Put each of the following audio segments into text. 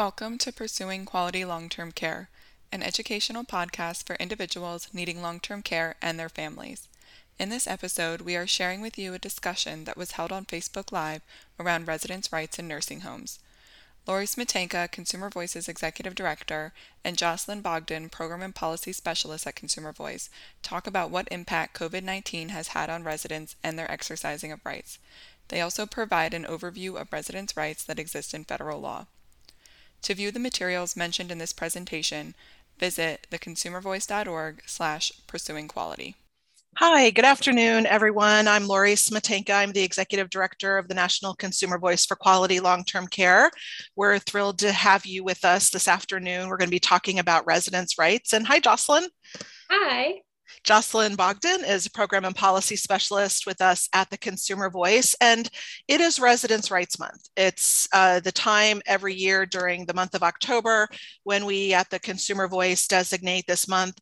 Welcome to Pursuing Quality Long Term Care, an educational podcast for individuals needing long term care and their families. In this episode, we are sharing with you a discussion that was held on Facebook Live around residents' rights in nursing homes. Lori Smetanka, Consumer Voice's Executive Director, and Jocelyn Bogdan, Program and Policy Specialist at Consumer Voice, talk about what impact COVID 19 has had on residents and their exercising of rights. They also provide an overview of residents' rights that exist in federal law. To view the materials mentioned in this presentation, visit theconsumervoice.org slash pursuing quality. Hi, good afternoon, everyone. I'm Lori Smetanka. I'm the Executive Director of the National Consumer Voice for Quality Long-Term Care. We're thrilled to have you with us this afternoon. We're going to be talking about residents' rights. And hi, Jocelyn. Hi. Jocelyn Bogdan is a program and policy specialist with us at the Consumer Voice, and it is Residents' Rights Month. It's uh, the time every year during the month of October when we at the Consumer Voice designate this month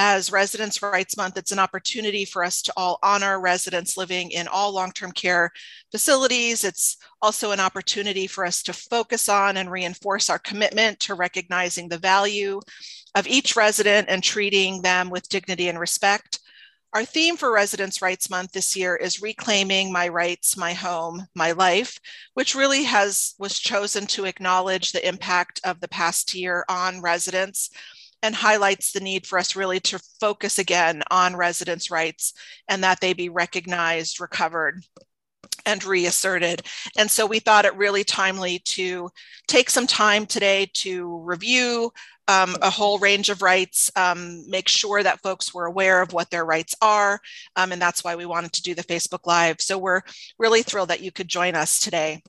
as Residents' Rights Month. It's an opportunity for us to all honor residents living in all long term care facilities. It's also an opportunity for us to focus on and reinforce our commitment to recognizing the value of each resident and treating them with dignity and respect. Our theme for Residents' Rights Month this year is Reclaiming My Rights, My Home, My Life, which really has was chosen to acknowledge the impact of the past year on residents and highlights the need for us really to focus again on residents' rights and that they be recognized, recovered, and reasserted. And so we thought it really timely to take some time today to review um, a whole range of rights, um, make sure that folks were aware of what their rights are. Um, and that's why we wanted to do the Facebook Live. So we're really thrilled that you could join us today.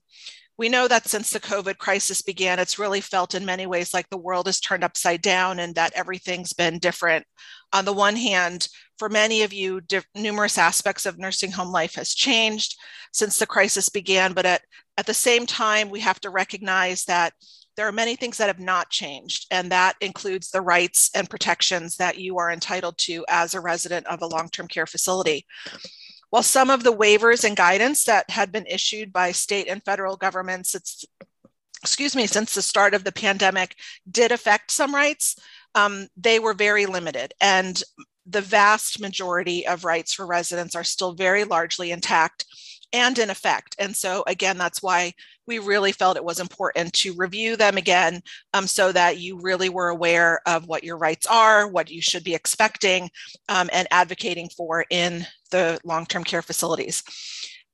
We know that since the COVID crisis began, it's really felt in many ways like the world is turned upside down and that everything's been different. On the one hand, for many of you, numerous aspects of nursing home life has changed since the crisis began, but at, at the same time, we have to recognize that there are many things that have not changed, and that includes the rights and protections that you are entitled to as a resident of a long term care facility. While some of the waivers and guidance that had been issued by state and federal governments, it's, excuse me, since the start of the pandemic did affect some rights, um, they were very limited. And the vast majority of rights for residents are still very largely intact and in effect. And so, again, that's why we really felt it was important to review them again um, so that you really were aware of what your rights are, what you should be expecting, um, and advocating for in the long term care facilities.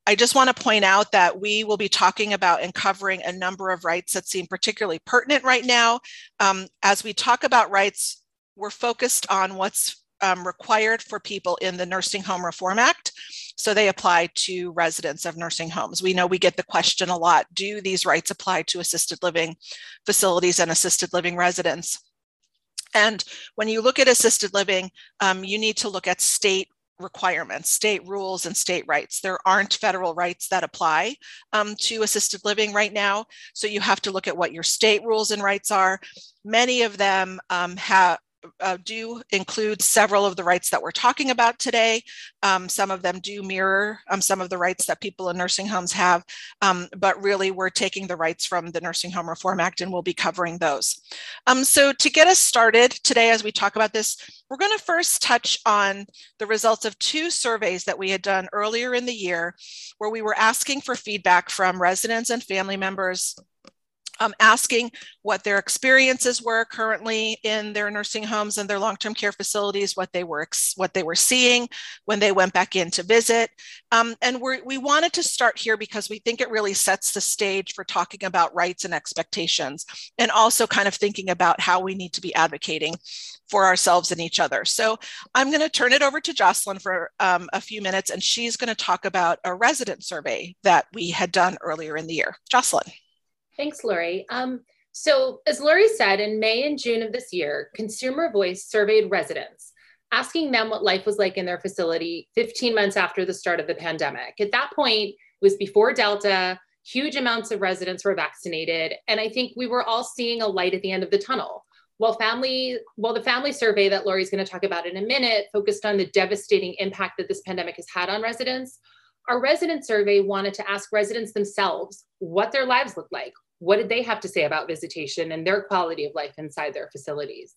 I just want to point out that we will be talking about and covering a number of rights that seem particularly pertinent right now. Um, as we talk about rights, we're focused on what's um, required for people in the Nursing Home Reform Act. So they apply to residents of nursing homes. We know we get the question a lot do these rights apply to assisted living facilities and assisted living residents? And when you look at assisted living, um, you need to look at state requirements, state rules, and state rights. There aren't federal rights that apply um, to assisted living right now. So you have to look at what your state rules and rights are. Many of them um, have uh, do include several of the rights that we're talking about today. Um, some of them do mirror um, some of the rights that people in nursing homes have, um, but really we're taking the rights from the Nursing Home Reform Act and we'll be covering those. Um, so to get us started today as we talk about this, we're going to first touch on the results of two surveys that we had done earlier in the year where we were asking for feedback from residents and family members um, asking what their experiences were currently in their nursing homes and their long-term care facilities, what they were what they were seeing when they went back in to visit, um, and we wanted to start here because we think it really sets the stage for talking about rights and expectations, and also kind of thinking about how we need to be advocating for ourselves and each other. So I'm going to turn it over to Jocelyn for um, a few minutes, and she's going to talk about a resident survey that we had done earlier in the year. Jocelyn. Thanks, Lori. Um, so, as Lori said, in May and June of this year, Consumer Voice surveyed residents, asking them what life was like in their facility 15 months after the start of the pandemic. At that point, it was before Delta, huge amounts of residents were vaccinated, and I think we were all seeing a light at the end of the tunnel. While family, while the family survey that Lori's going to talk about in a minute focused on the devastating impact that this pandemic has had on residents, our resident survey wanted to ask residents themselves what their lives look like, What did they have to say about visitation and their quality of life inside their facilities?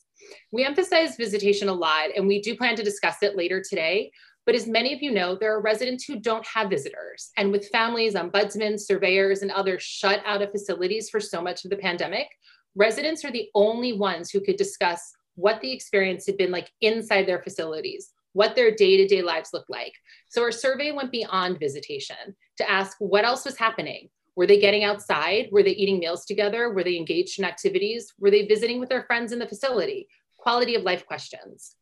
We emphasize visitation a lot, and we do plan to discuss it later today. But as many of you know, there are residents who don't have visitors. And with families, ombudsmen, surveyors, and others shut out of facilities for so much of the pandemic, residents are the only ones who could discuss what the experience had been like inside their facilities, what their day to day lives looked like. So our survey went beyond visitation to ask what else was happening. Were they getting outside? Were they eating meals together? Were they engaged in activities? Were they visiting with their friends in the facility? Quality of life questions.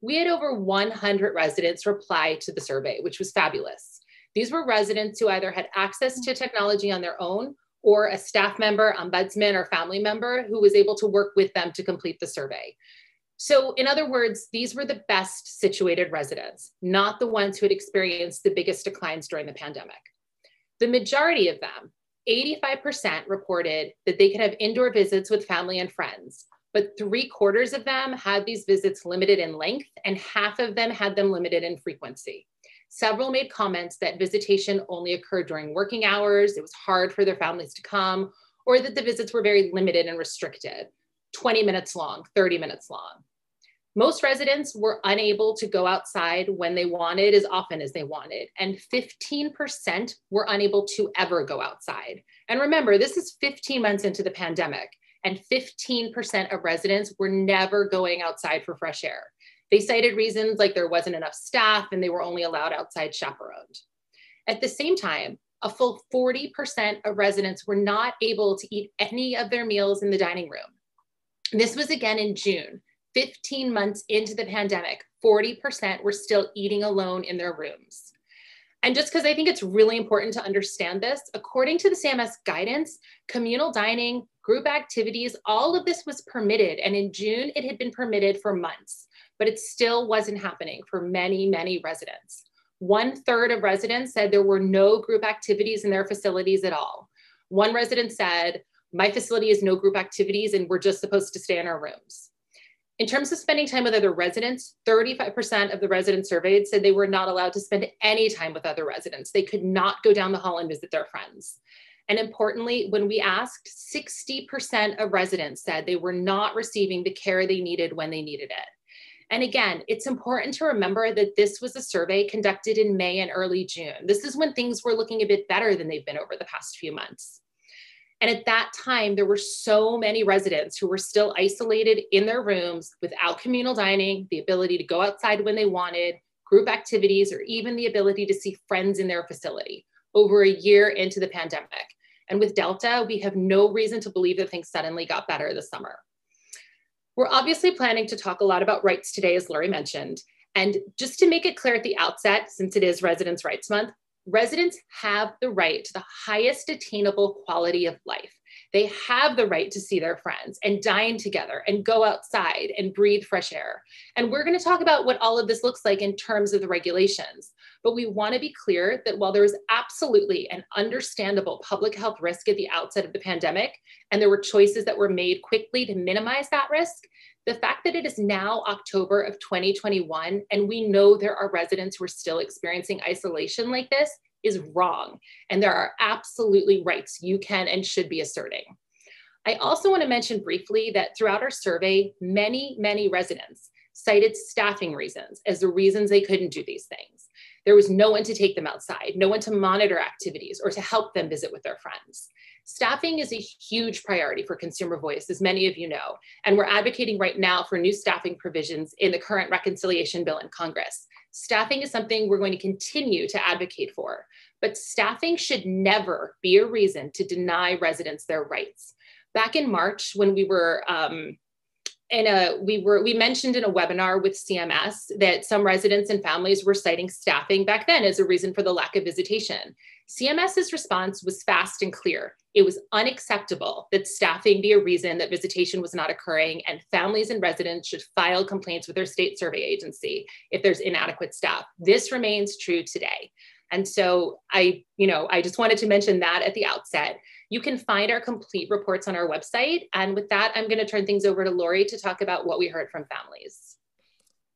We had over 100 residents reply to the survey, which was fabulous. These were residents who either had access to technology on their own or a staff member, ombudsman, or family member who was able to work with them to complete the survey. So, in other words, these were the best situated residents, not the ones who had experienced the biggest declines during the pandemic. The majority of them, 85%, reported that they could have indoor visits with family and friends, but three quarters of them had these visits limited in length, and half of them had them limited in frequency. Several made comments that visitation only occurred during working hours, it was hard for their families to come, or that the visits were very limited and restricted. 20 minutes long, 30 minutes long. Most residents were unable to go outside when they wanted as often as they wanted, and 15% were unable to ever go outside. And remember, this is 15 months into the pandemic, and 15% of residents were never going outside for fresh air. They cited reasons like there wasn't enough staff and they were only allowed outside chaperoned. At the same time, a full 40% of residents were not able to eat any of their meals in the dining room. This was again in June. 15 months into the pandemic, 40% were still eating alone in their rooms. And just because I think it's really important to understand this, according to the CMS guidance, communal dining, group activities, all of this was permitted. And in June, it had been permitted for months, but it still wasn't happening for many, many residents. One third of residents said there were no group activities in their facilities at all. One resident said, my facility is no group activities and we're just supposed to stay in our rooms. In terms of spending time with other residents, 35% of the residents surveyed said they were not allowed to spend any time with other residents. They could not go down the hall and visit their friends. And importantly, when we asked, 60% of residents said they were not receiving the care they needed when they needed it. And again, it's important to remember that this was a survey conducted in May and early June. This is when things were looking a bit better than they've been over the past few months. And at that time, there were so many residents who were still isolated in their rooms without communal dining, the ability to go outside when they wanted, group activities, or even the ability to see friends in their facility over a year into the pandemic. And with Delta, we have no reason to believe that things suddenly got better this summer. We're obviously planning to talk a lot about rights today, as Lori mentioned. And just to make it clear at the outset, since it is Residents' Rights Month, residents have the right to the highest attainable quality of life. They have the right to see their friends and dine together and go outside and breathe fresh air. And we're going to talk about what all of this looks like in terms of the regulations. But we want to be clear that while there was absolutely an understandable public health risk at the outset of the pandemic, and there were choices that were made quickly to minimize that risk, the fact that it is now October of 2021 and we know there are residents who are still experiencing isolation like this is wrong. And there are absolutely rights you can and should be asserting. I also want to mention briefly that throughout our survey, many, many residents cited staffing reasons as the reasons they couldn't do these things. There was no one to take them outside, no one to monitor activities or to help them visit with their friends. Staffing is a huge priority for Consumer Voice, as many of you know, and we're advocating right now for new staffing provisions in the current reconciliation bill in Congress. Staffing is something we're going to continue to advocate for, but staffing should never be a reason to deny residents their rights. Back in March, when we were um, in a we were we mentioned in a webinar with CMS that some residents and families were citing staffing back then as a reason for the lack of visitation. CMS's response was fast and clear. It was unacceptable that staffing be a reason that visitation was not occurring, and families and residents should file complaints with their state survey agency if there's inadequate staff. This remains true today. And so I, you know, I just wanted to mention that at the outset. You can find our complete reports on our website. And with that, I'm going to turn things over to Lori to talk about what we heard from families.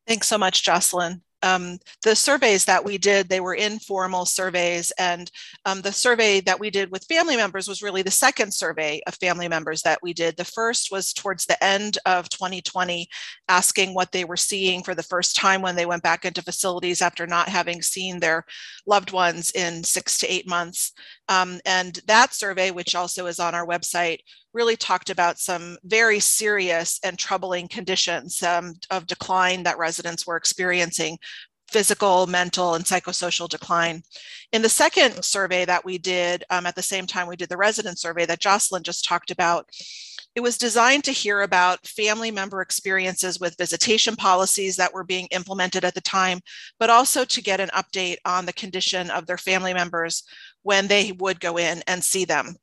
Thanks so much, Jocelyn. Um, the surveys that we did, they were informal surveys. And um, the survey that we did with family members was really the second survey of family members that we did. The first was towards the end of 2020, asking what they were seeing for the first time when they went back into facilities after not having seen their loved ones in six to eight months. Um, and that survey, which also is on our website, really talked about some very serious and troubling conditions um, of decline that residents were experiencing physical, mental, and psychosocial decline. In the second survey that we did um, at the same time we did the resident survey that Jocelyn just talked about, it was designed to hear about family member experiences with visitation policies that were being implemented at the time, but also to get an update on the condition of their family members when they would go in and see them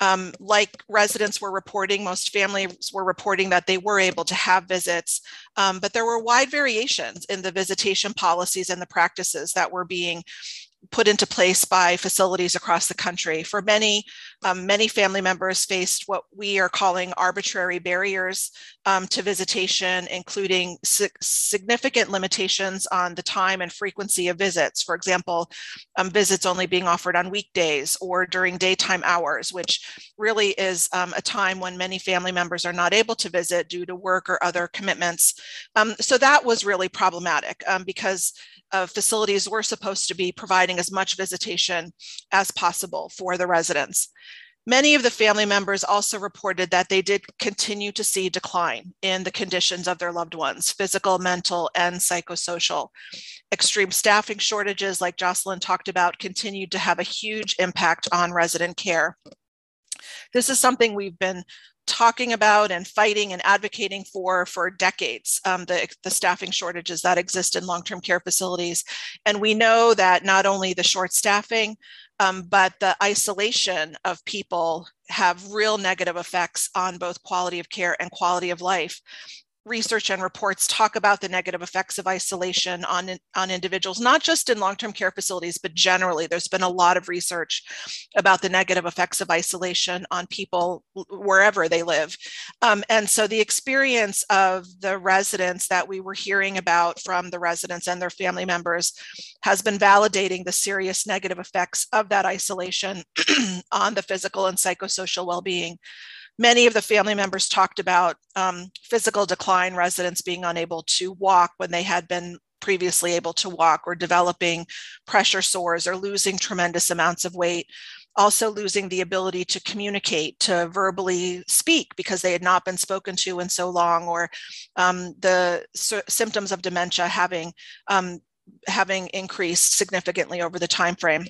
um, like residents were reporting, most families were reporting that they were able to have visits, um, but there were wide variations in the visitation policies and the practices that were being put into place by facilities across the country. For many, um, many family members faced what we are calling arbitrary barriers um, to visitation, including si- significant limitations on the time and frequency of visits. For example, um, visits only being offered on weekdays or during daytime hours, which really is um, a time when many family members are not able to visit due to work or other commitments. Um, so that was really problematic um, because uh, facilities were supposed to be providing as much visitation as possible for the residents. Many of the family members also reported that they did continue to see decline in the conditions of their loved ones, physical, mental, and psychosocial. Extreme staffing shortages, like Jocelyn talked about, continued to have a huge impact on resident care. This is something we've been talking about and fighting and advocating for for decades um, the, the staffing shortages that exist in long-term care facilities and we know that not only the short staffing um, but the isolation of people have real negative effects on both quality of care and quality of life research and reports talk about the negative effects of isolation on, on individuals, not just in long term care facilities, but generally. There's been a lot of research about the negative effects of isolation on people wherever they live. Um, and so the experience of the residents that we were hearing about from the residents and their family members has been validating the serious negative effects of that isolation on the physical and psychosocial well being Many of the family members talked about um, physical decline, residents being unable to walk when they had been previously able to walk, or developing pressure sores, or losing tremendous amounts of weight. Also, losing the ability to communicate, to verbally speak because they had not been spoken to in so long, or um, the symptoms of dementia having um, having increased significantly over the time frame.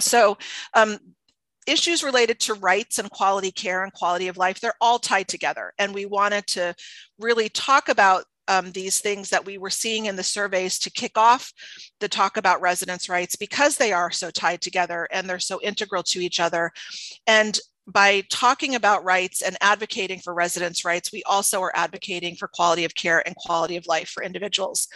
So um, issues related to rights and quality care and quality of life, they're all tied together. And we wanted to really talk about um, these things that we were seeing in the surveys to kick off the talk about residents' rights because they are so tied together and they're so integral to each other. And by talking about rights and advocating for residents' rights, we also are advocating for quality of care and quality of life for individuals.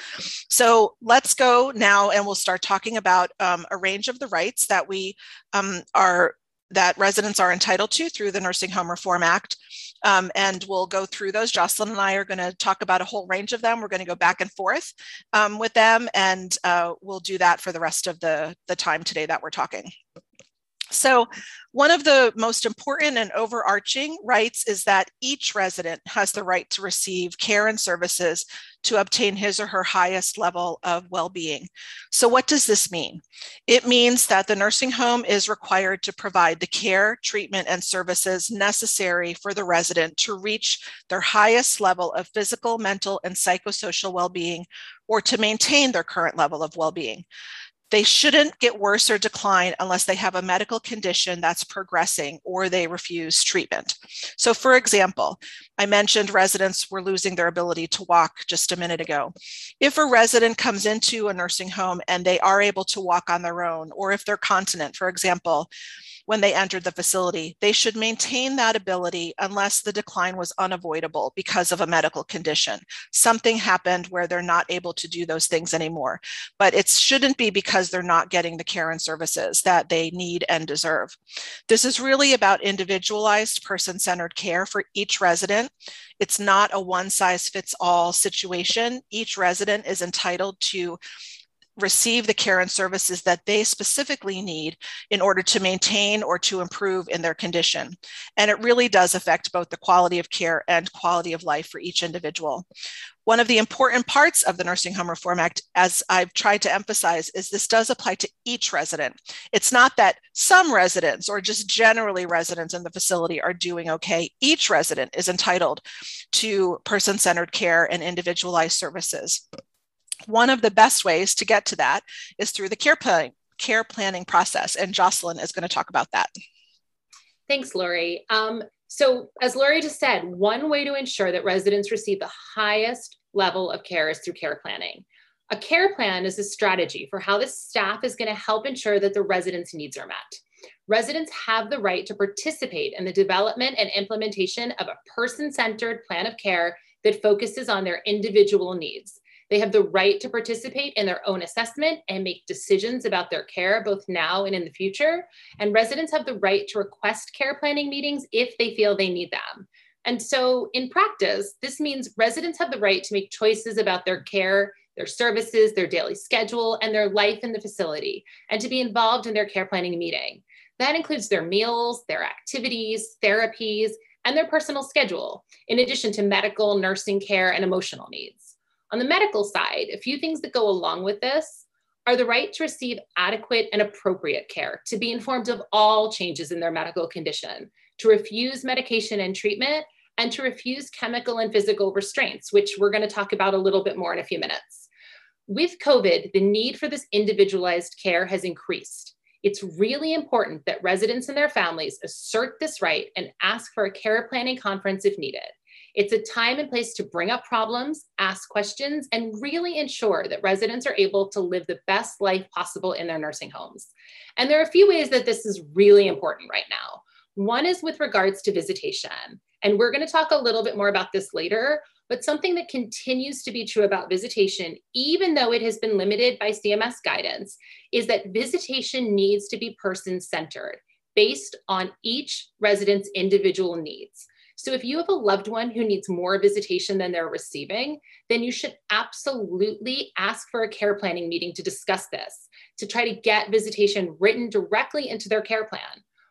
So let's go now and we'll start talking about um, a range of the rights that we um, are that residents are entitled to through the Nursing Home Reform Act. Um, and we'll go through those. Jocelyn and I are going to talk about a whole range of them. We're going to go back and forth um, with them, and uh, we'll do that for the rest of the, the time today that we're talking. So one of the most important and overarching rights is that each resident has the right to receive care and services to obtain his or her highest level of well-being. So what does this mean? It means that the nursing home is required to provide the care, treatment, and services necessary for the resident to reach their highest level of physical, mental, and psychosocial well-being or to maintain their current level of well-being. They shouldn't get worse or decline unless they have a medical condition that's progressing or they refuse treatment. So, for example, I mentioned residents were losing their ability to walk just a minute ago. If a resident comes into a nursing home and they are able to walk on their own, or if they're continent, for example, when they entered the facility. They should maintain that ability unless the decline was unavoidable because of a medical condition. Something happened where they're not able to do those things anymore. But it shouldn't be because they're not getting the care and services that they need and deserve. This is really about individualized person centered care for each resident. It's not a one size fits all situation. Each resident is entitled to receive the care and services that they specifically need in order to maintain or to improve in their condition. And it really does affect both the quality of care and quality of life for each individual. One of the important parts of the Nursing Home Reform Act, as I've tried to emphasize, is this does apply to each resident. It's not that some residents or just generally residents in the facility are doing okay. Each resident is entitled to person centered care and individualized services. One of the best ways to get to that is through the care, plan- care planning process. And Jocelyn is going to talk about that. Thanks, Lori. Um, so, as Lori just said, one way to ensure that residents receive the highest level of care is through care planning. A care plan is a strategy for how the staff is going to help ensure that the residents' needs are met. Residents have the right to participate in the development and implementation of a person centered plan of care that focuses on their individual needs. They have the right to participate in their own assessment and make decisions about their care, both now and in the future. And residents have the right to request care planning meetings if they feel they need them. And so, in practice, this means residents have the right to make choices about their care, their services, their daily schedule, and their life in the facility, and to be involved in their care planning meeting. That includes their meals, their activities, therapies, and their personal schedule, in addition to medical, nursing care, and emotional needs. On the medical side, a few things that go along with this are the right to receive adequate and appropriate care, to be informed of all changes in their medical condition, to refuse medication and treatment, and to refuse chemical and physical restraints, which we're going to talk about a little bit more in a few minutes. With COVID, the need for this individualized care has increased. It's really important that residents and their families assert this right and ask for a care planning conference if needed. It's a time and place to bring up problems, ask questions, and really ensure that residents are able to live the best life possible in their nursing homes. And there are a few ways that this is really important right now. One is with regards to visitation. And we're going to talk a little bit more about this later, but something that continues to be true about visitation, even though it has been limited by CMS guidance, is that visitation needs to be person centered based on each resident's individual needs. So if you have a loved one who needs more visitation than they're receiving, then you should absolutely ask for a care planning meeting to discuss this, to try to get visitation written directly into their care plan.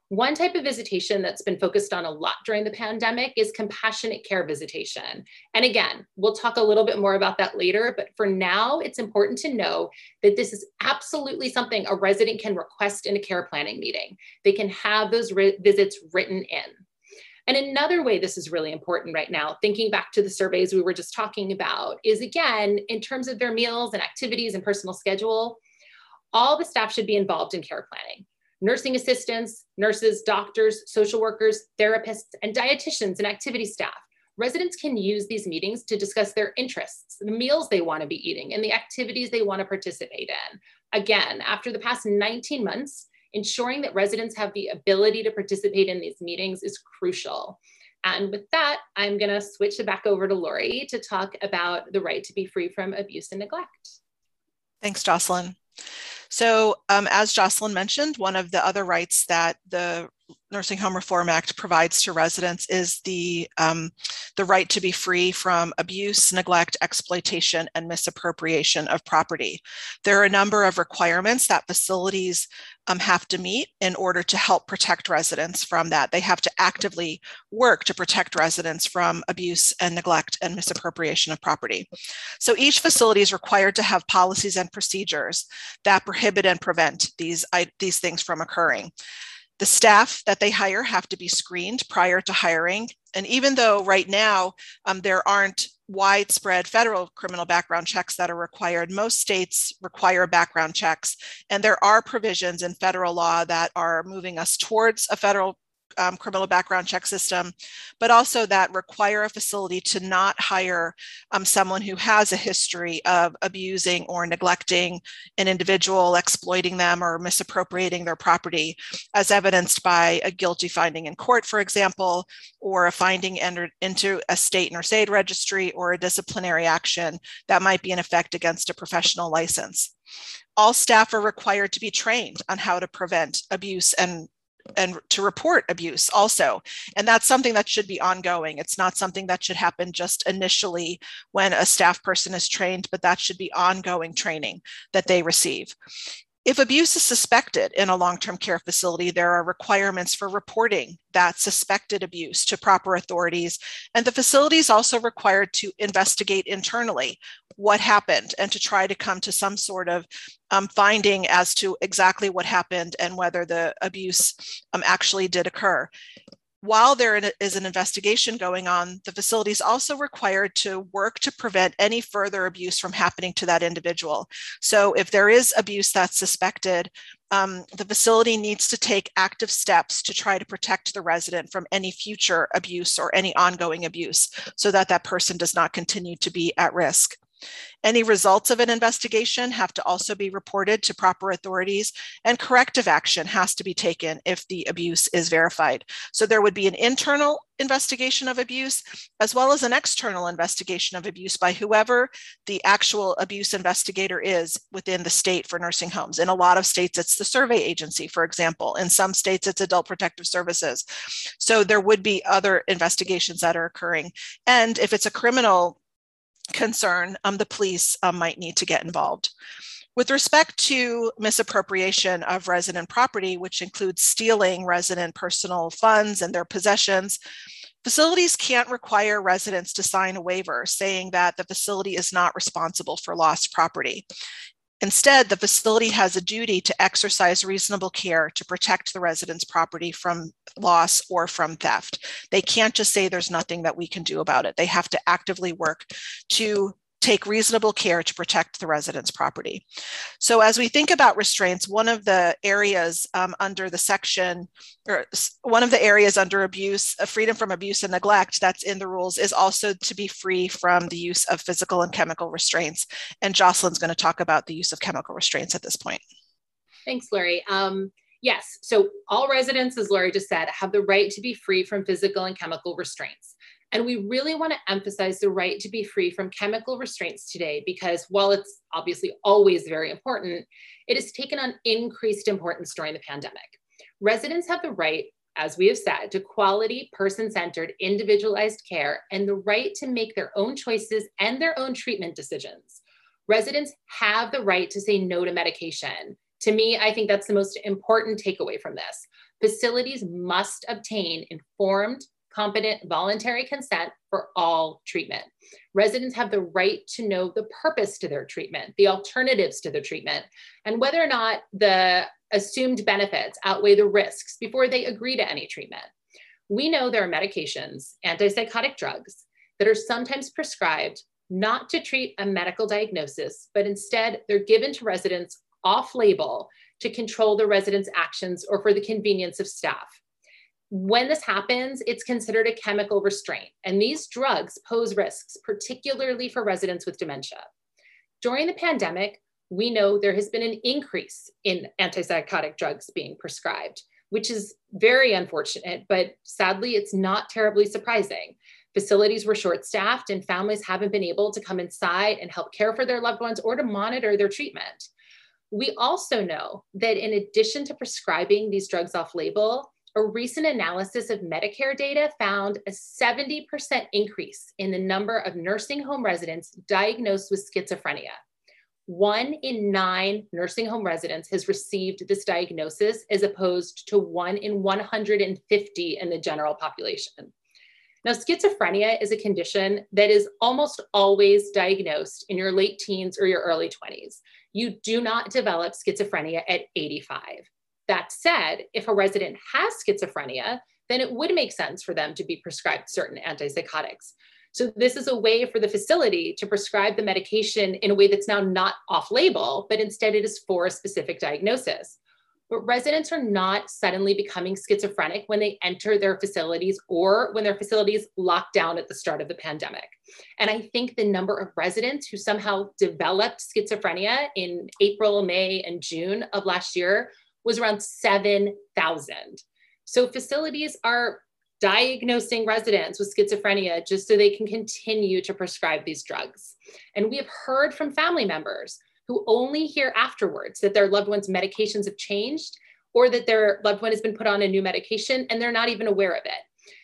One type of visitation that's been focused on a lot during the pandemic is compassionate care visitation. And again, we'll talk a little bit more about that later, but for now, it's important to know that this is absolutely something a resident can request in a care planning meeting. They can have those visits written in. And another way this is really important right now, thinking back to the surveys we were just talking about, is again, in terms of their meals and activities and personal schedule, all the staff should be involved in care planning. Nursing assistants, nurses, doctors, social workers, therapists, and dietitians and activity staff. Residents can use these meetings to discuss their interests, the meals they want to be eating, and the activities they want to participate in. Again, after the past 19 months, ensuring that residents have the ability to participate in these meetings is crucial. And with that, I'm going to switch it back over to Lori to talk about the right to be free from abuse and neglect. Thanks, Jocelyn. So, um, as Jocelyn mentioned, one of the other rights that the Nursing Home Reform Act provides to residents is the, um, the right to be free from abuse, neglect, exploitation, and misappropriation of property. There are a number of requirements that facilities um, have to meet in order to help protect residents from that. They have to actively work to protect residents from abuse and neglect and misappropriation of property. So each facility is required to have policies and procedures that prohibit and prevent these, these things from occurring. The staff that they hire have to be screened prior to hiring. And even though right now um, there aren't widespread federal criminal background checks that are required, most states require background checks. And there are provisions in federal law that are moving us towards a federal um, criminal background check system, but also that require a facility to not hire um, someone who has a history of abusing or neglecting an individual, exploiting them, or misappropriating their property, as evidenced by a guilty finding in court, for example, or a finding entered into a state nurse aid registry or a disciplinary action that might be in effect against a professional license. All staff are required to be trained on how to prevent abuse and and to report abuse also. And that's something that should be ongoing. It's not something that should happen just initially when a staff person is trained but that should be ongoing training that they receive. If abuse is suspected in a long term care facility, there are requirements for reporting that suspected abuse to proper authorities. And the facility is also required to investigate internally what happened and to try to come to some sort of um, finding as to exactly what happened and whether the abuse um, actually did occur while there is an investigation going on, the facility is also required to work to prevent any further abuse from happening to that individual. So, if there is abuse that's suspected, um, the facility needs to take active steps to try to protect the resident from any future abuse or any ongoing abuse so that that person does not continue to be at risk. Any results of an investigation have to also be reported to proper authorities, and corrective action has to be taken if the abuse is verified. So there would be an internal investigation of abuse, as well as an external investigation of abuse by whoever the actual abuse investigator is within the state for nursing homes. In a lot of states, it's the survey agency, for example. In some states, it's adult protective services. So there would be other investigations that are occurring. And if it's a criminal concern, um, the police um, might need to get involved. With respect to misappropriation of resident property, which includes stealing resident personal funds and their possessions, facilities can't require residents to sign a waiver saying that the facility is not responsible for lost property. Instead, the facility has a duty to exercise reasonable care to protect the resident's property from loss or from theft. They can't just say there's nothing that we can do about it. They have to actively work to take reasonable care to protect the resident's property. So as we think about restraints, one of the areas um, under the section, or one of the areas under abuse, uh, freedom from abuse and neglect that's in the rules is also to be free from the use of physical and chemical restraints. And Jocelyn's gonna talk about the use of chemical restraints at this point. Thanks, Lori. Um, yes, so all residents, as Lori just said, have the right to be free from physical and chemical restraints. And we really want to emphasize the right to be free from chemical restraints today because while it's obviously always very important, it has taken on increased importance during the pandemic. Residents have the right, as we have said, to quality, person centered, individualized care and the right to make their own choices and their own treatment decisions. Residents have the right to say no to medication. To me, I think that's the most important takeaway from this. Facilities must obtain informed, competent voluntary consent for all treatment. Residents have the right to know the purpose to their treatment, the alternatives to the treatment, and whether or not the assumed benefits outweigh the risks before they agree to any treatment. We know there are medications, antipsychotic drugs, that are sometimes prescribed not to treat a medical diagnosis, but instead they're given to residents off label to control the residents' actions or for the convenience of staff. When this happens, it's considered a chemical restraint, and these drugs pose risks, particularly for residents with dementia. During the pandemic, we know there has been an increase in antipsychotic drugs being prescribed, which is very unfortunate, but sadly, it's not terribly surprising. Facilities were short staffed, and families haven't been able to come inside and help care for their loved ones or to monitor their treatment. We also know that in addition to prescribing these drugs off label, a recent analysis of Medicare data found a 70% increase in the number of nursing home residents diagnosed with schizophrenia. One in nine nursing home residents has received this diagnosis as opposed to one in 150 in the general population. Now, schizophrenia is a condition that is almost always diagnosed in your late teens or your early 20s. You do not develop schizophrenia at 85. That said, if a resident has schizophrenia, then it would make sense for them to be prescribed certain antipsychotics. So, this is a way for the facility to prescribe the medication in a way that's now not off label, but instead it is for a specific diagnosis. but residents are not suddenly becoming schizophrenic when they enter their facilities or when their facilities lock down at the start of the pandemic. And I think the number of residents who somehow developed schizophrenia in April, May, and June of last year was around 7,000. So facilities are diagnosing residents with schizophrenia just so they can continue to prescribe these drugs. And we have heard from family members who only hear afterwards that their loved one's medications have changed or that their loved one has been put on a new medication and they're not even aware of it.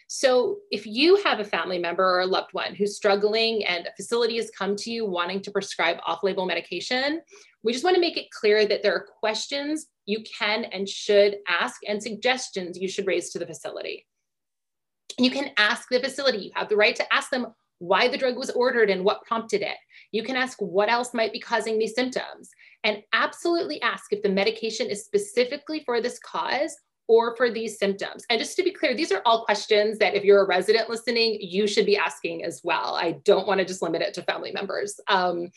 So, if you have a family member or a loved one who's struggling and a facility has come to you wanting to prescribe off label medication, we just want to make it clear that there are questions you can and should ask and suggestions you should raise to the facility. You can ask the facility, you have the right to ask them why the drug was ordered and what prompted it. You can ask what else might be causing these symptoms and absolutely ask if the medication is specifically for this cause or for these symptoms. And just to be clear, these are all questions that if you're a resident listening, you should be asking as well. I don't want to just limit it to family members. Um,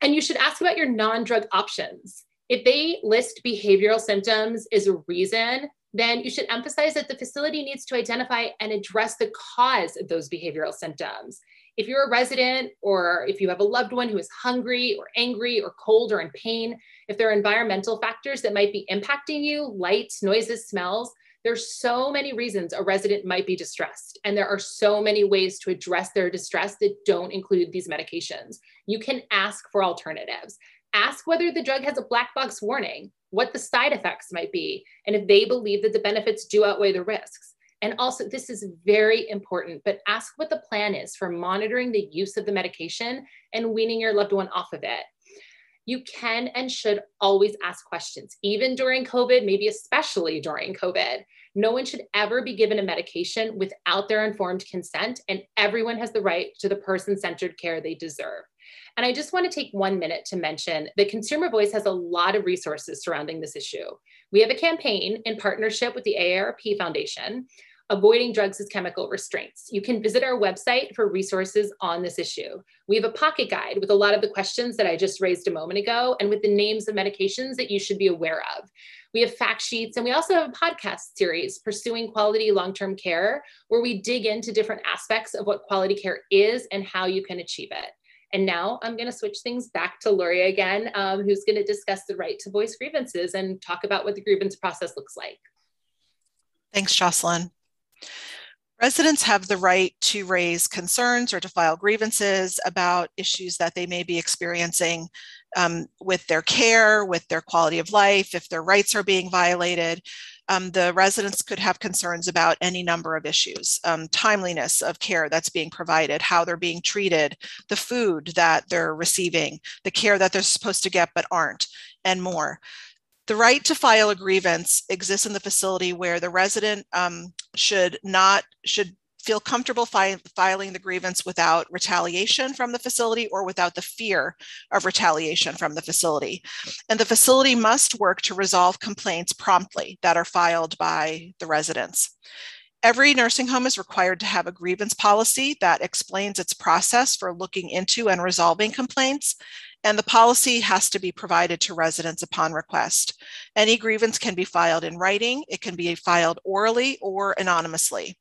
and you should ask about your non drug options. If they list behavioral symptoms as a reason, then you should emphasize that the facility needs to identify and address the cause of those behavioral symptoms. If you're a resident or if you have a loved one who is hungry or angry or cold or in pain, if there are environmental factors that might be impacting you, lights, noises, smells, there's so many reasons a resident might be distressed. And there are so many ways to address their distress that don't include these medications. You can ask for alternatives. Ask whether the drug has a black box warning, what the side effects might be, and if they believe that the benefits do outweigh the risks. And also, this is very important, but ask what the plan is for monitoring the use of the medication and weaning your loved one off of it. You can and should always ask questions, even during COVID, maybe especially during COVID. No one should ever be given a medication without their informed consent, and everyone has the right to the person centered care they deserve. And I just want to take one minute to mention that Consumer Voice has a lot of resources surrounding this issue. We have a campaign in partnership with the AARP Foundation avoiding drugs as chemical restraints. You can visit our website for resources on this issue. We have a pocket guide with a lot of the questions that I just raised a moment ago and with the names of medications that you should be aware of. We have fact sheets and we also have a podcast series, Pursuing Quality Long Term Care, where we dig into different aspects of what quality care is and how you can achieve it. And now I'm going to switch things back to Lori again, um, who's going to discuss the right to voice grievances and talk about what the grievance process looks like. Thanks, Jocelyn. Residents have the right to raise concerns or to file grievances about issues that they may be experiencing um, with their care, with their quality of life, if their rights are being violated. Um, the residents could have concerns about any number of issues um, timeliness of care that's being provided, how they're being treated, the food that they're receiving, the care that they're supposed to get but aren't, and more. The right to file a grievance exists in the facility where the resident um, should not should feel comfortable fi- filing the grievance without retaliation from the facility or without the fear of retaliation from the facility. And the facility must work to resolve complaints promptly that are filed by the residents. Every nursing home is required to have a grievance policy that explains its process for looking into and resolving complaints and the policy has to be provided to residents upon request. Any grievance can be filed in writing, it can be filed orally or anonymously.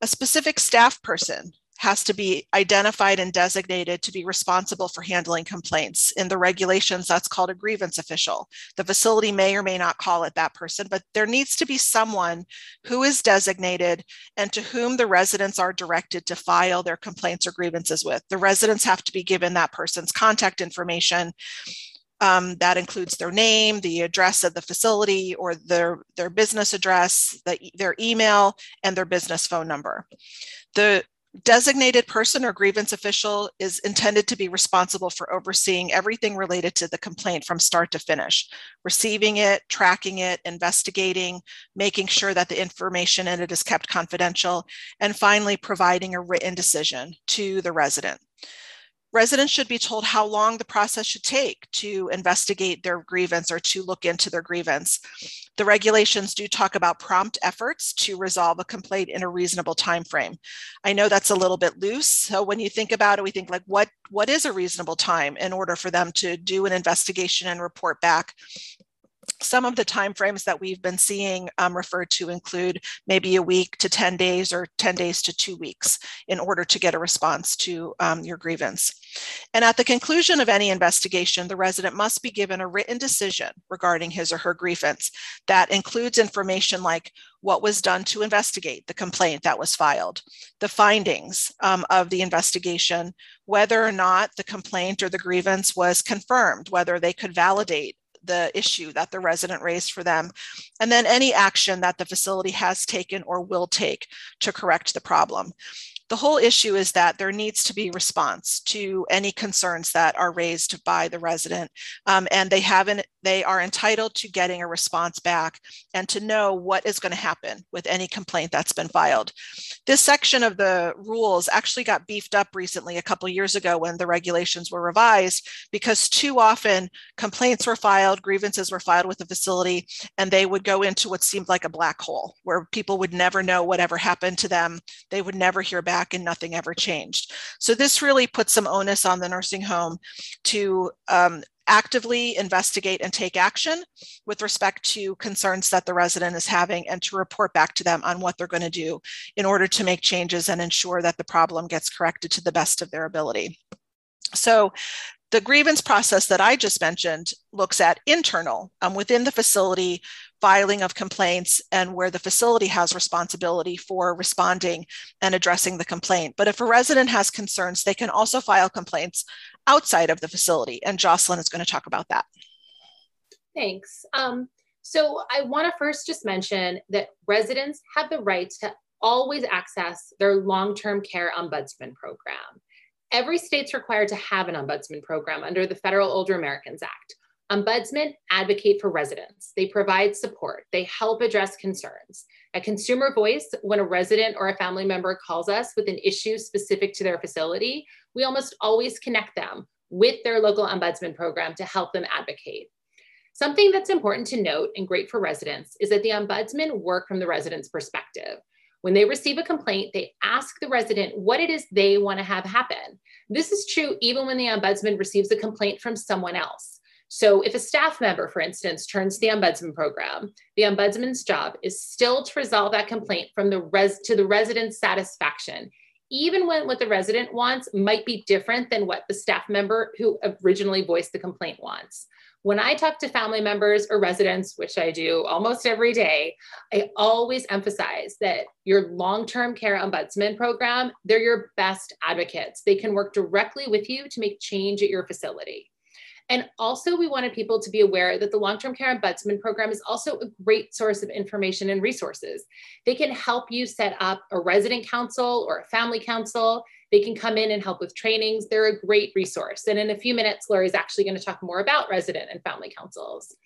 A specific staff person has to be identified and designated to be responsible for handling complaints. In the regulations, that's called a grievance official. The facility may or may not call it that person, but there needs to be someone who is designated and to whom the residents are directed to file their complaints or grievances with. The residents have to be given that person's contact information. Um, that includes their name, the address of the facility, or their, their business address, the, their email, and their business phone number. The designated person or grievance official is intended to be responsible for overseeing everything related to the complaint from start to finish. Receiving it tracking it investigating making sure that the information in it is kept confidential and finally providing a written decision to the resident residents should be told how long the process should take to investigate their grievance or to look into their grievance. The regulations do talk about prompt efforts to resolve a complaint in a reasonable time frame. I know that's a little bit loose. So when you think about it, we think like what what is a reasonable time in order for them to do an investigation and report back some of the timeframes that we've been seeing um, referred to include maybe a week to 10 days or 10 days to two weeks in order to get a response to um, your grievance. And at the conclusion of any investigation, the resident must be given a written decision regarding his or her grievance that includes information like what was done to investigate the complaint that was filed, the findings um, of the investigation, whether or not the complaint or the grievance was confirmed, whether they could validate the issue that the resident raised for them, and then any action that the facility has taken or will take to correct the problem. The whole issue is that there needs to be response to any concerns that are raised by the resident um, and they haven't they are entitled to getting a response back and to know what is going to happen with any complaint that's been filed this section of the rules actually got beefed up recently a couple years ago when the regulations were revised because too often complaints were filed grievances were filed with the facility and they would go into what seemed like a black hole where people would never know whatever happened to them they would never hear back and nothing ever changed. So this really puts some onus on the nursing home to um, actively investigate and take action with respect to concerns that the resident is having and to report back to them on what they're going to do in order to make changes and ensure that the problem gets corrected to the best of their ability. So the grievance process that I just mentioned looks at internal um, within the facility filing of complaints and where the facility has responsibility for responding and addressing the complaint. But if a resident has concerns, they can also file complaints outside of the facility. And Jocelyn is going to talk about that. Thanks. Um, so I want to first just mention that residents have the right to always access their long-term care ombudsman program. Every state's required to have an ombudsman program under the Federal Older Americans Act. Ombudsmen advocate for residents. They provide support. They help address concerns. A Consumer Voice, when a resident or a family member calls us with an issue specific to their facility, we almost always connect them with their local ombudsman program to help them advocate. Something that's important to note and great for residents is that the ombudsman work from the resident's perspective. When they receive a complaint, they ask the resident what it is they want to have happen. This is true even when the ombudsman receives a complaint from someone else. So, if a staff member, for instance, turns to the ombudsman program, the ombudsman's job is still to resolve that complaint from the res to the resident's satisfaction, even when what the resident wants might be different than what the staff member who originally voiced the complaint wants. When I talk to family members or residents, which I do almost every day, I always emphasize that your long term care ombudsman program, they're your best advocates. They can work directly with you to make change at your facility. And also, we wanted people to be aware that the long term care ombudsman program is also a great source of information and resources. They can help you set up a resident council or a family council. They can come in and help with trainings. They're a great resource. And in a few minutes, Lori is actually going to talk more about resident and family councils.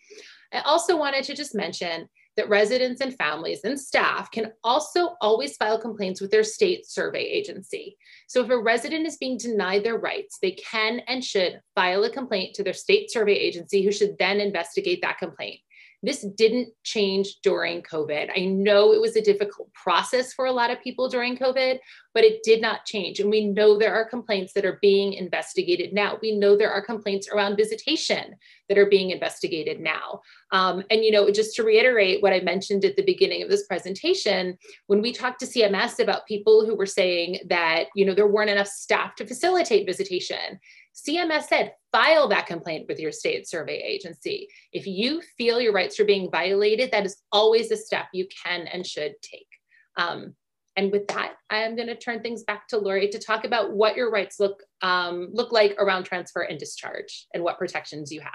I also wanted to just mention that residents and families and staff can also always file complaints with their state survey agency. So if a resident is being denied their rights, they can and should file a complaint to their state survey agency who should then investigate that complaint. This didn't change during COVID. I know it was a difficult process for a lot of people during COVID, but it did not change. And we know there are complaints that are being investigated now. We know there are complaints around visitation that are being investigated now. Um, and, you know, just to reiterate what I mentioned at the beginning of this presentation, when we talked to CMS about people who were saying that, you know, there weren't enough staff to facilitate visitation, CMS said, file that complaint with your state survey agency. If you feel your rights are being violated, that is always a step you can and should take. Um, and with that, I am going to turn things back to Lori to talk about what your rights look um, look like around transfer and discharge and what protections you have.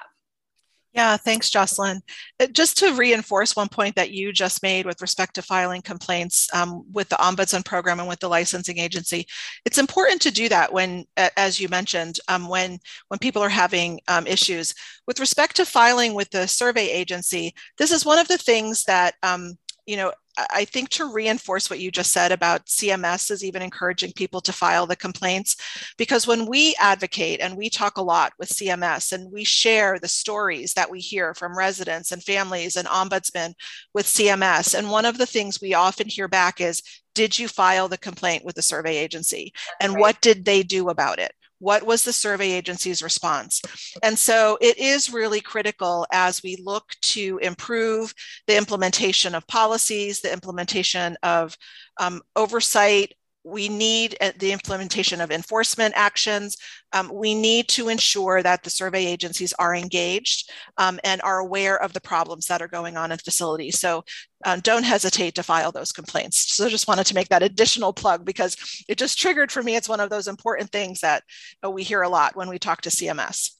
Yeah, thanks, Jocelyn. Uh, just to reinforce one point that you just made with respect to filing complaints um, with the Ombudsman program and with the licensing agency, it's important to do that when, as you mentioned, um, when when people are having um, issues. With respect to filing with the survey agency, this is one of the things that um, you know I think to reinforce what you just said about CMS is even encouraging people to file the complaints, because when we advocate and we talk a lot with CMS and we share the stories that we hear from residents and families and ombudsmen with CMS, and one of the things we often hear back is, did you file the complaint with the survey agency? And right. what did they do about it? What was the survey agency's response? And so it is really critical as we look to improve the implementation of policies, the implementation of um, oversight we need uh, the implementation of enforcement actions. Um, we need to ensure that the survey agencies are engaged um, and are aware of the problems that are going on in facilities. So um, don't hesitate to file those complaints. So just wanted to make that additional plug because it just triggered for me. It's one of those important things that uh, we hear a lot when we talk to CMS.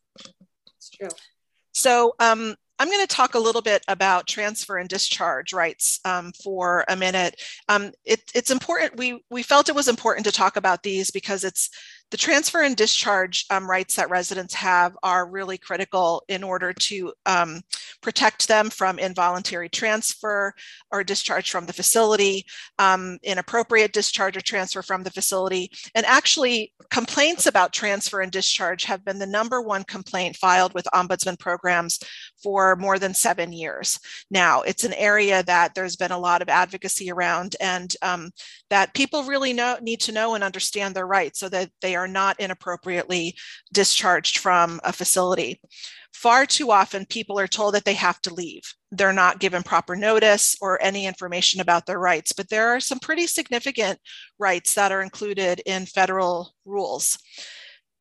It's true. So um, I'm going to talk a little bit about transfer and discharge rights um, for a minute. Um, it, it's important. We we felt it was important to talk about these because it's the transfer and discharge um, rights that residents have are really critical in order to um, protect them from involuntary transfer or discharge from the facility, um, inappropriate discharge or transfer from the facility. And actually, complaints about transfer and discharge have been the number one complaint filed with ombudsman programs for more than seven years now. It's an area that there's been a lot of advocacy around and um, that people really know, need to know and understand their rights so that they are not inappropriately discharged from a facility. Far too often, people are told that they have to leave. They're not given proper notice or any information about their rights, but there are some pretty significant rights that are included in federal rules.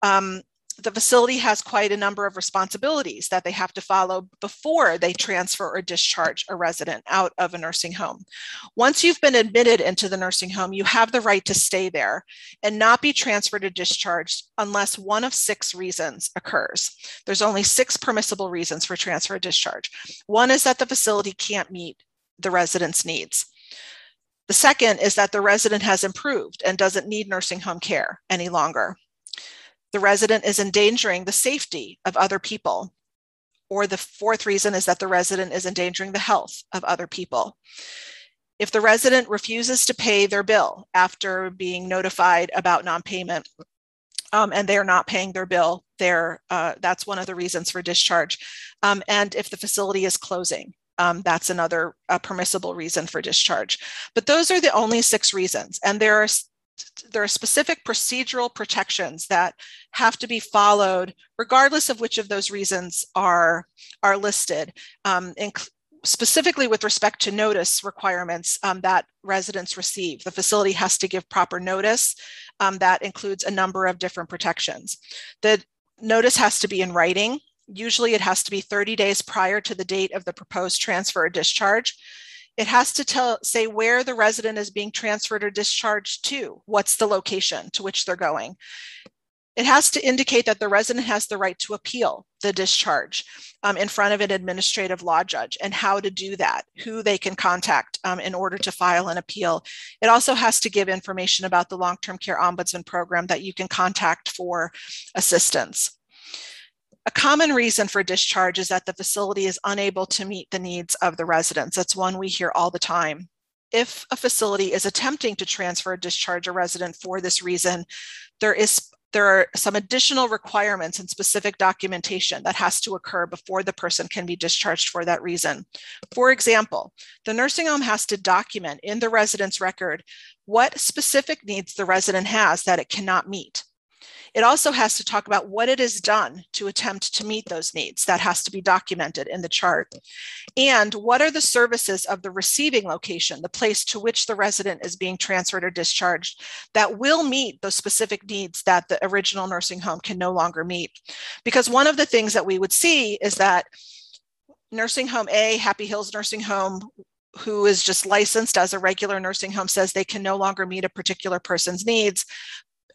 Um, the facility has quite a number of responsibilities that they have to follow before they transfer or discharge a resident out of a nursing home. Once you've been admitted into the nursing home, you have the right to stay there and not be transferred or discharged unless one of six reasons occurs. There's only six permissible reasons for transfer or discharge. One is that the facility can't meet the resident's needs. The second is that the resident has improved and doesn't need nursing home care any longer the resident is endangering the safety of other people. Or the fourth reason is that the resident is endangering the health of other people. If the resident refuses to pay their bill after being notified about non-payment, um, and they're not paying their bill, there uh, that's one of the reasons for discharge. Um, and if the facility is closing, um, that's another permissible reason for discharge. But those are the only six reasons, and there are there are specific procedural protections that have to be followed regardless of which of those reasons are are listed um, specifically with respect to notice requirements um, that residents receive. The facility has to give proper notice um, that includes a number of different protections. The notice has to be in writing. Usually it has to be 30 days prior to the date of the proposed transfer or discharge it has to tell say where the resident is being transferred or discharged to what's the location to which they're going it has to indicate that the resident has the right to appeal the discharge um, in front of an administrative law judge and how to do that, who they can contact um, in order to file an appeal. It also has to give information about the long term care ombudsman program that you can contact for assistance. A common reason for discharge is that the facility is unable to meet the needs of the residents. That's one we hear all the time. If a facility is attempting to transfer or discharge a resident for this reason, there is there are some additional requirements and specific documentation that has to occur before the person can be discharged for that reason. For example, the nursing home has to document in the resident's record what specific needs the resident has that it cannot meet. It also has to talk about what it has done to attempt to meet those needs. That has to be documented in the chart. And what are the services of the receiving location, the place to which the resident is being transferred or discharged, that will meet those specific needs that the original nursing home can no longer meet. Because one of the things that we would see is that nursing home A, Happy Hills Nursing Home, who is just licensed as a regular nursing home says they can no longer meet a particular person's needs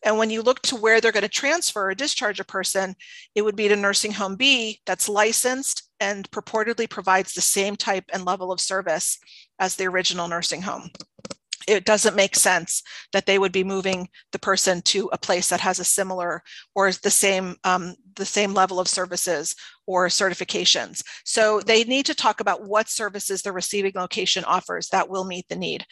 and when you look to where they're going to transfer or discharge a person, it would be to nursing home B that's licensed and purportedly provides the same type and level of service as the original nursing home. It doesn't make sense that they would be moving the person to a place that has a similar or the same um, the same level of services or certifications. So they need to talk about what services the receiving location offers that will meet the need.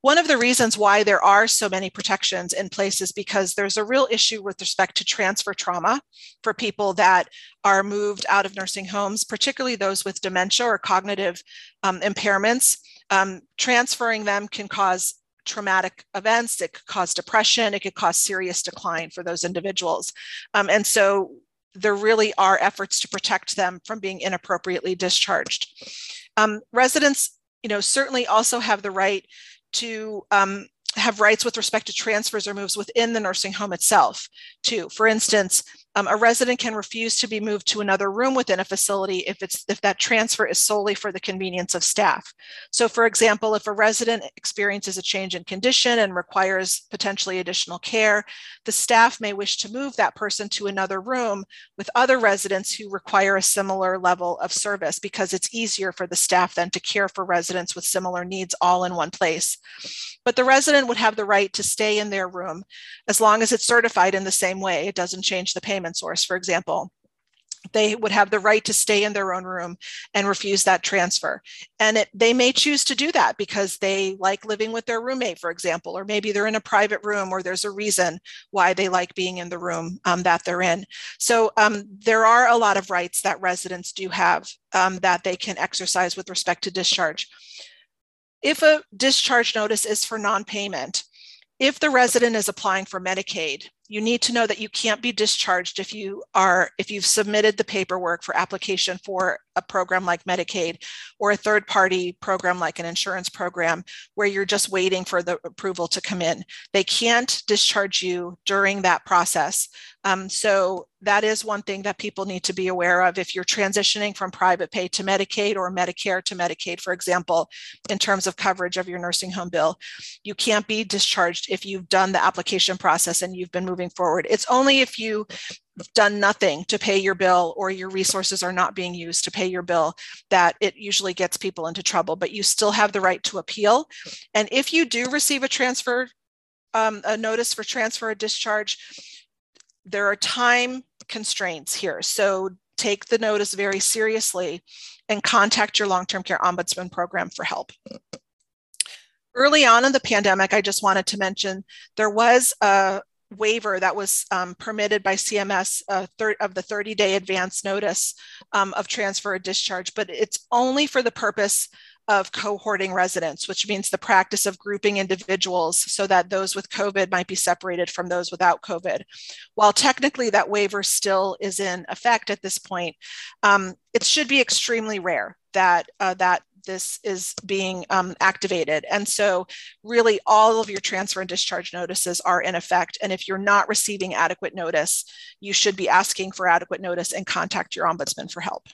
One of the reasons why there are so many protections in place is because there's a real issue with respect to transfer trauma for people that are moved out of nursing homes, particularly those with dementia or cognitive um, impairments. Um, transferring them can cause traumatic events. It could cause depression. It could cause serious decline for those individuals. Um, and so there really are efforts to protect them from being inappropriately discharged. Um, residents, you know, certainly also have the right to um, have rights with respect to transfers or moves within the nursing home itself, too. For instance, um, a resident can refuse to be moved to another room within a facility if it's if that transfer is solely for the convenience of staff. So, for example, if a resident experiences a change in condition and requires potentially additional care, the staff may wish to move that person to another room with other residents who require a similar level of service because it's easier for the staff then to care for residents with similar needs all in one place. But the resident would have the right to stay in their room as long as it's certified in the same way. It doesn't change the payment source, for example they would have the right to stay in their own room and refuse that transfer. And it, they may choose to do that because they like living with their roommate, for example, or maybe they're in a private room or there's a reason why they like being in the room um, that they're in. So um, there are a lot of rights that residents do have um, that they can exercise with respect to discharge. If a discharge notice is for non payment, if the resident is applying for Medicaid, you need to know that you can't be discharged if you are if you've submitted the paperwork for application for a program like Medicaid or a third party program like an insurance program where you're just waiting for the approval to come in. They can't discharge you during that process. Um, so that is one thing that people need to be aware of if you're transitioning from private pay to Medicaid or Medicare to Medicaid, for example, in terms of coverage of your nursing home bill. You can't be discharged if you've done the application process and you've been moving forward. It's only if you have done nothing to pay your bill or your resources are not being used to pay your bill that it usually gets people into trouble but you still have the right to appeal. And if you do receive a transfer um, a notice for transfer or discharge there are time constraints here. So take the notice very seriously and contact your long-term care ombudsman program for help. Early on in the pandemic i just wanted to mention there was a waiver that was um, permitted by CMS uh, of the 30 day advance notice um, of transfer or discharge, but it's only for the purpose of cohorting residents, which means the practice of grouping individuals so that those with COVID might be separated from those without COVID. While technically that waiver still is in effect at this point, um, it should be extremely rare that uh, that this is being um, activated. And so, really, all of your transfer and discharge notices are in effect. And if you're not receiving adequate notice, you should be asking for adequate notice and contact your ombudsman for help.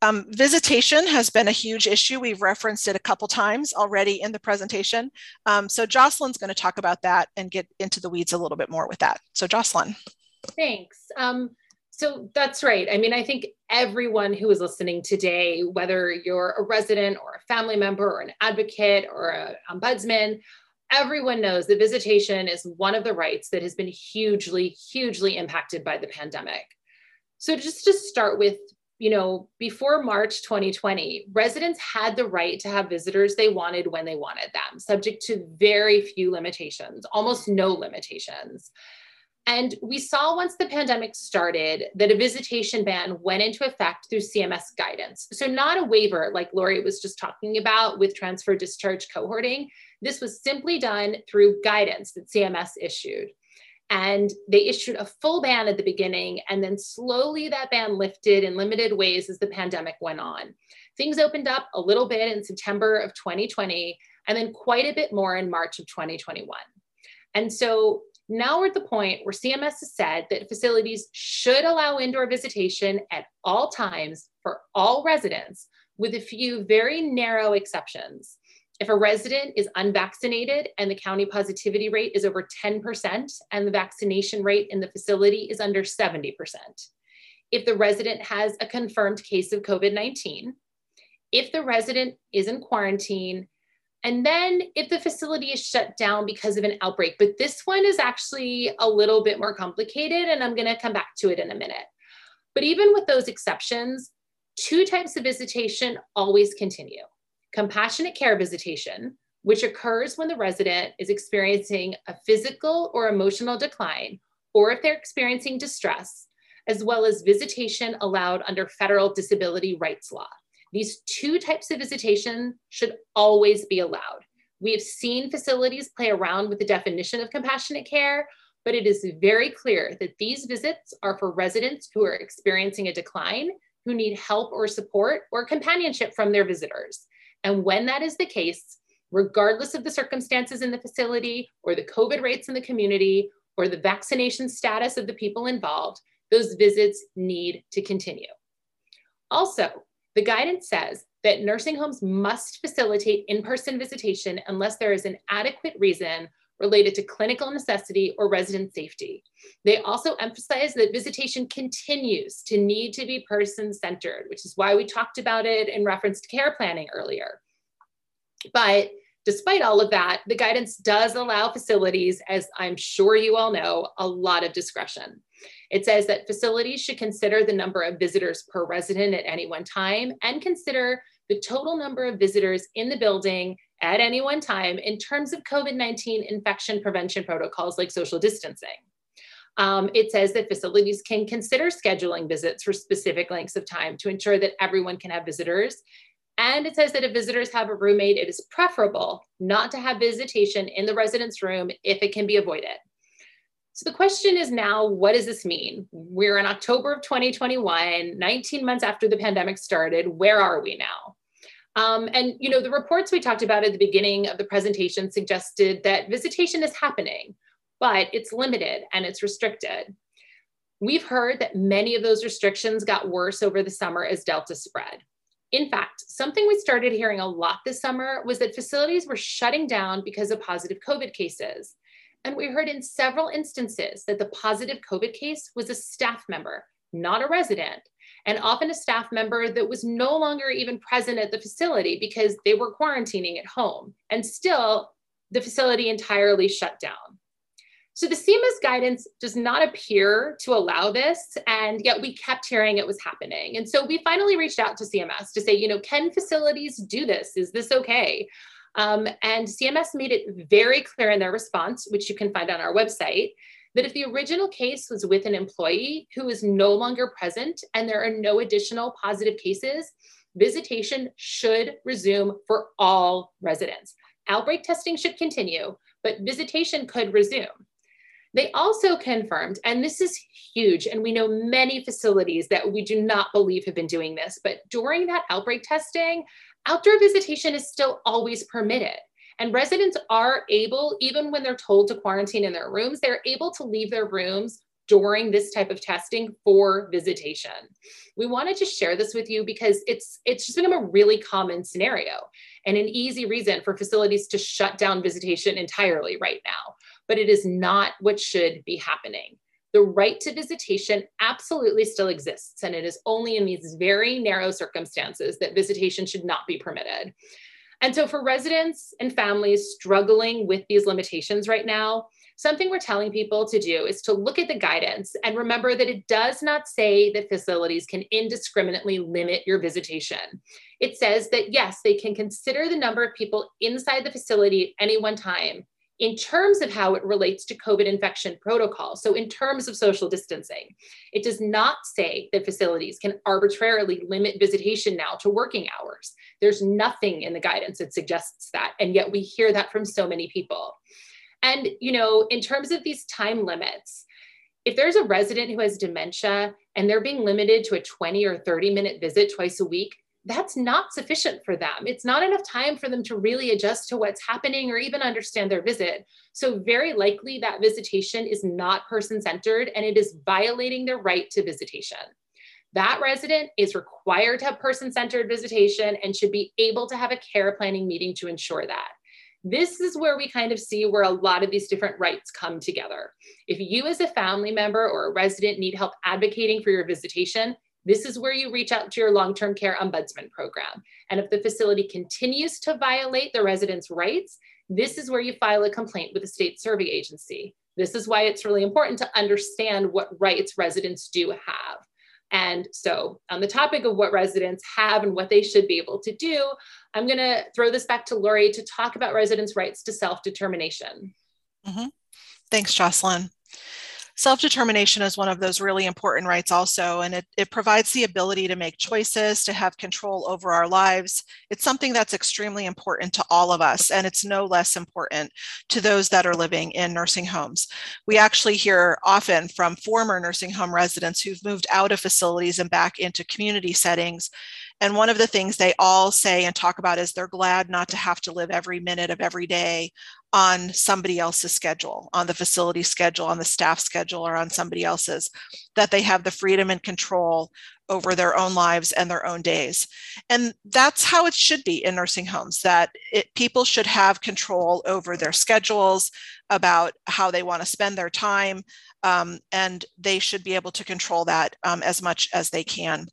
Um, visitation has been a huge issue. We've referenced it a couple times already in the presentation. Um, so Jocelyn's going to talk about that and get into the weeds a little bit more with that. So Jocelyn. Thanks. Um, so that's right. I mean, I think everyone who is listening today, whether you're a resident or a family member or an advocate or an ombudsman, everyone knows that visitation is one of the rights that has been hugely, hugely impacted by the pandemic. So just to start with, you know, before March 2020, residents had the right to have visitors they wanted when they wanted them, subject to very few limitations, almost no limitations. And we saw once the pandemic started that a visitation ban went into effect through CMS guidance. So, not a waiver like Lori was just talking about with transfer discharge cohorting. This was simply done through guidance that CMS issued. And they issued a full ban at the beginning, and then slowly that ban lifted in limited ways as the pandemic went on. Things opened up a little bit in September of 2020, and then quite a bit more in March of 2021. And so now we're at the point where CMS has said that facilities should allow indoor visitation at all times for all residents, with a few very narrow exceptions. If a resident is unvaccinated and the county positivity rate is over 10% and the vaccination rate in the facility is under 70%. If the resident has a confirmed case of COVID 19, if the resident is in quarantine and then if the facility is shut down because of an outbreak, but this one is actually a little bit more complicated, and I'm going to come back to it in a minute. But even with those exceptions, two types of visitation always continue compassionate care visitation, which occurs when the resident is experiencing a physical or emotional decline, or if they're experiencing distress, as well as visitation allowed under federal disability rights law. These two types of visitation should always be allowed. We have seen facilities play around with the definition of compassionate care, but it is very clear that these visits are for residents who are experiencing a decline, who need help or support or companionship from their visitors. And when that is the case, regardless of the circumstances in the facility or the COVID rates in the community or the vaccination status of the people involved, those visits need to continue. Also, the guidance says that nursing homes must facilitate in person visitation unless there is an adequate reason related to clinical necessity or resident safety. They also emphasize that visitation continues to need to be person centered, which is why we talked about it in reference to care planning earlier. But despite all of that, the guidance does allow facilities, as I'm sure you all know, a lot of discretion. It says that facilities should consider the number of visitors per resident at any one time and consider the total number of visitors in the building at any one time in terms of COVID 19 infection prevention protocols like social distancing. Um, it says that facilities can consider scheduling visits for specific lengths of time to ensure that everyone can have visitors. And it says that if visitors have a roommate, it is preferable not to have visitation in the residence room if it can be avoided. So the question is now, what does this mean? We're in October of 2021, 19 months after the pandemic started. Where are we now? Um, and you know, the reports we talked about at the beginning of the presentation suggested that visitation is happening, but it's limited and it's restricted. We've heard that many of those restrictions got worse over the summer as Delta spread. In fact, something we started hearing a lot this summer was that facilities were shutting down because of positive COVID cases. And we heard in several instances that the positive COVID case was a staff member, not a resident, and often a staff member that was no longer even present at the facility because they were quarantining at home. And still, the facility entirely shut down. So the CMS guidance does not appear to allow this, and yet we kept hearing it was happening. And so we finally reached out to CMS to say, you know, can facilities do this? Is this okay? Um, and CMS made it very clear in their response, which you can find on our website, that if the original case was with an employee who is no longer present and there are no additional positive cases, visitation should resume for all residents. Outbreak testing should continue, but visitation could resume. They also confirmed, and this is huge, and we know many facilities that we do not believe have been doing this, but during that outbreak testing, outdoor visitation is still always permitted. And residents are able, even when they're told to quarantine in their rooms, they're able to leave their rooms during this type of testing for visitation. We wanted to share this with you because it's it's just become a really common scenario and an easy reason for facilities to shut down visitation entirely right now. But it is not what should be happening. The right to visitation absolutely still exists, and it is only in these very narrow circumstances that visitation should not be permitted. And so, for residents and families struggling with these limitations right now, something we're telling people to do is to look at the guidance and remember that it does not say that facilities can indiscriminately limit your visitation. It says that yes, they can consider the number of people inside the facility at any one time in terms of how it relates to COVID infection protocol. So, in terms of social distancing, it does not say that facilities can arbitrarily limit visitation now to working hours. There's nothing in the guidance that suggests that. And yet, we hear that from so many people. And, you know, in terms of these time limits, if there's a resident who has dementia and they're being limited to a 20 or 30 minute visit twice a week, that's not sufficient for them. It's not enough time for them to really adjust to what's happening or even understand their visit. So, very likely that visitation is not person centered and it is violating their right to visitation. That resident is required to have person centered visitation and should be able to have a care planning meeting to ensure that. This is where we kind of see where a lot of these different rights come together. If you, as a family member or a resident, need help advocating for your visitation, this is where you reach out to your long term care ombudsman program. And if the facility continues to violate the resident's rights, this is where you file a complaint with the state survey agency. This is why it's really important to understand what rights residents do have. And so, on the topic of what residents have and what they should be able to do, I'm going to throw this back to Lori to talk about residents' rights to self determination. Mm-hmm. Thanks, Jocelyn. Self determination is one of those really important rights, also, and it, it provides the ability to make choices, to have control over our lives. It's something that's extremely important to all of us, and it's no less important to those that are living in nursing homes. We actually hear often from former nursing home residents who've moved out of facilities and back into community settings and one of the things they all say and talk about is they're glad not to have to live every minute of every day on somebody else's schedule, on the facility schedule, on the staff schedule, or on somebody else's, that they have the freedom and control over their own lives and their own days. And that's how it should be in nursing homes, that it, people should have control over their schedules, about how they want to spend their time, um, and they should be able to control that um, as much as they can.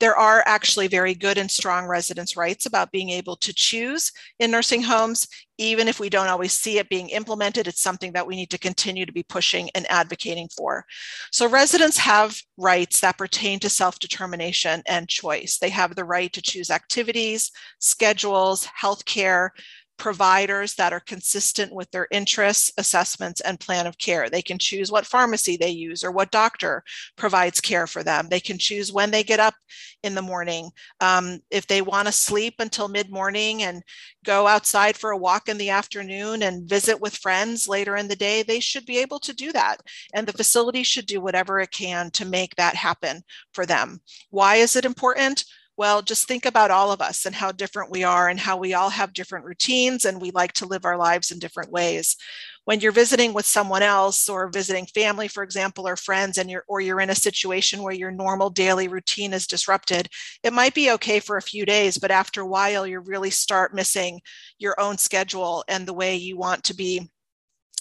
There are actually very good and strong residents' rights about being able to choose in nursing homes, even if we don't always see it being implemented. It's something that we need to continue to be pushing and advocating for. So, residents have rights that pertain to self determination and choice. They have the right to choose activities, schedules, health care, providers that are consistent with their interests, assessments, and plan of care. They can choose what pharmacy they use or what doctor provides care for them. They can choose when they get up in the morning. Um, if they want to sleep until mid morning and go outside for a walk in the afternoon and visit with friends later in the day, they should be able to do that. And the facility should do whatever it can to make that happen for them. Why is it important? Well, just think about all of us and how different we are and how we all have different routines and we like to live our lives in different ways. When you're visiting with someone else or visiting family, for example, or friends, and you're or you're in a situation where your normal daily routine is disrupted, it might be okay for a few days, but after a while, you really start missing your own schedule and the way you want to be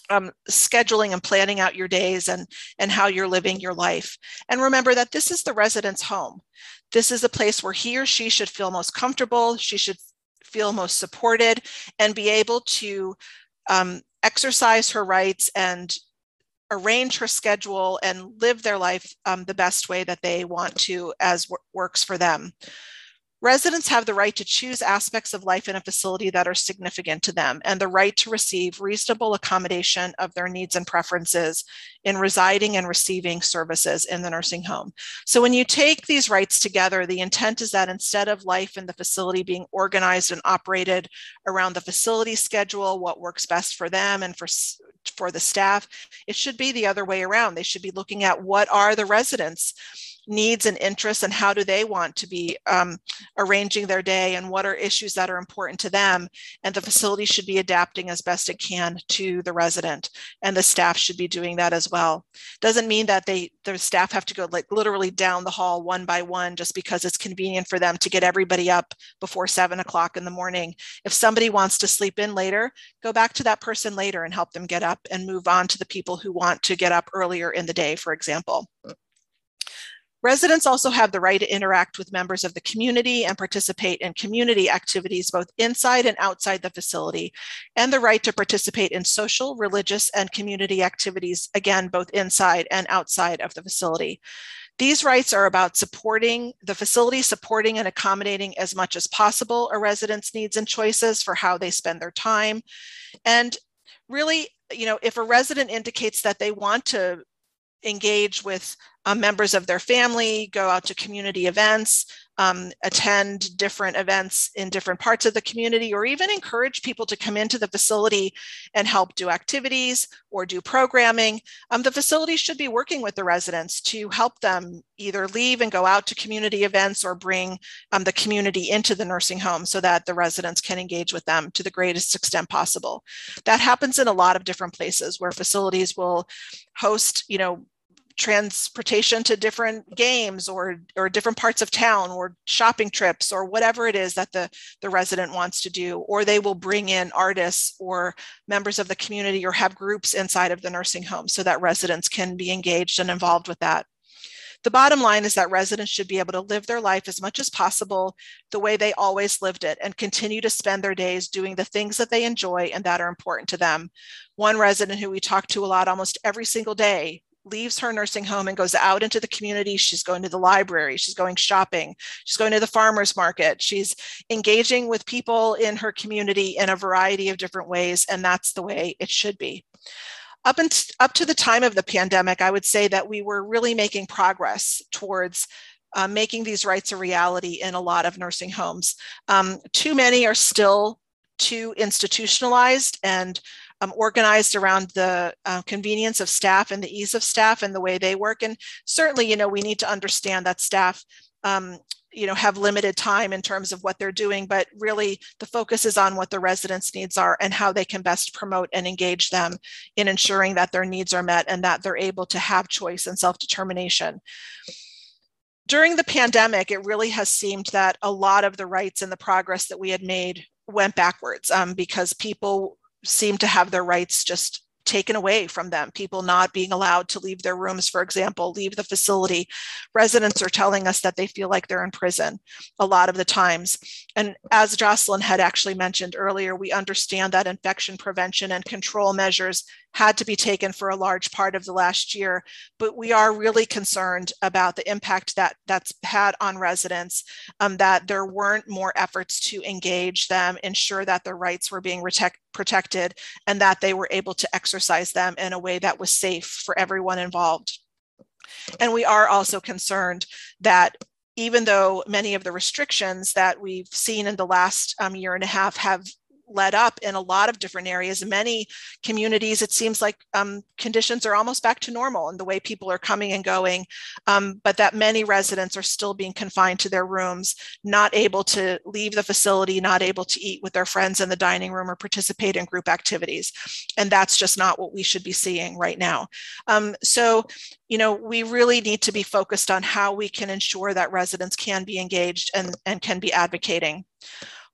um, scheduling and planning out your days and, and how you're living your life. And remember that this is the resident's home. This is a place where he or she should feel most comfortable, she should feel most supported, and be able to um, exercise her rights and arrange her schedule and live their life um, the best way that they want to as works for them. Residents have the right to choose aspects of life in a facility that are significant to them and the right to receive reasonable accommodation of their needs and preferences in residing and receiving services in the nursing home. So, when you take these rights together, the intent is that instead of life in the facility being organized and operated around the facility schedule, what works best for them and for for the staff, it should be the other way around. They should be looking at what are the residents needs and interests and how do they want to be um, arranging their day and what are issues that are important to them. And the facility should be adapting as best it can to the resident and the staff should be doing that as well. Doesn't mean that they the staff have to go like literally down the hall one by one just because it's convenient for them to get everybody up before seven o'clock in the morning. If somebody wants to sleep in later go back to that person later and help them get up and move on to the people who want to get up earlier in the day for example Residents also have the right to interact with members of the community and participate in community activities both inside and outside the facility, and the right to participate in social, religious, and community activities, again, both inside and outside of the facility. These rights are about supporting the facility, supporting and accommodating as much as possible a resident's needs and choices for how they spend their time. And really, you know, if a resident indicates that they want to engage with um, members of their family, go out to community events, um, attend different events in different parts of the community, or even encourage people to come into the facility and help do activities or do programming. Um, the facility should be working with the residents to help them either leave and go out to community events or bring um, the community into the nursing home so that the residents can engage with them to the greatest extent possible. That happens in a lot of different places where facilities will host, you know, transportation to different games or or different parts of town or shopping trips or whatever it is that the the resident wants to do or they will bring in artists or members of the community or have groups inside of the nursing home so that residents can be engaged and involved with that the bottom line is that residents should be able to live their life as much as possible the way they always lived it and continue to spend their days doing the things that they enjoy and that are important to them. One resident who we talk to a lot almost every single day leaves her nursing home and goes out into the community. She's going to the library, she's going shopping, she's going to the farmer's market, she's engaging with people in her community in a variety of different ways, and that's the way it should be. up, and up to the time of the pandemic, I would say that we were really making progress towards uh, making these rights a reality in a lot of nursing homes. Um, too many are still too institutionalized and um, organized around the uh, convenience of staff and the ease of staff and the way they work. And certainly, you know, we need to understand that staff um, you know have limited time in terms of what they're doing but really the focus is on what the residents needs are and how they can best promote and engage them in ensuring that their needs are met and that they're able to have choice and self-determination during the pandemic it really has seemed that a lot of the rights and the progress that we had made went backwards um, because people seem to have their rights just taken away from them. People not being allowed to leave their rooms, for example, leave the facility. Residents are telling us that they feel like they're in prison a lot of the times. And as Jocelyn had actually mentioned earlier, we understand that infection prevention and control measures had to be taken for a large part of the last year, but we are really concerned about the impact that that's had on residents, um, that there weren't more efforts to engage them, ensure that their rights were being protect, protected, and that they were able to exercise them in a way that was safe for everyone involved. And we are also concerned that even though many of the restrictions that we've seen in the last um, year and a half have let up in a lot of different areas. Many communities, it seems like um, conditions are almost back to normal in the way people are coming and going, um, but that many residents are still being confined to their rooms, not able to leave the facility, not able to eat with their friends in the dining room or participate in group activities. And that's just not what we should be seeing right now. Um, so, you know, we really need to be focused on how we can ensure that residents can be engaged and, and can be advocating.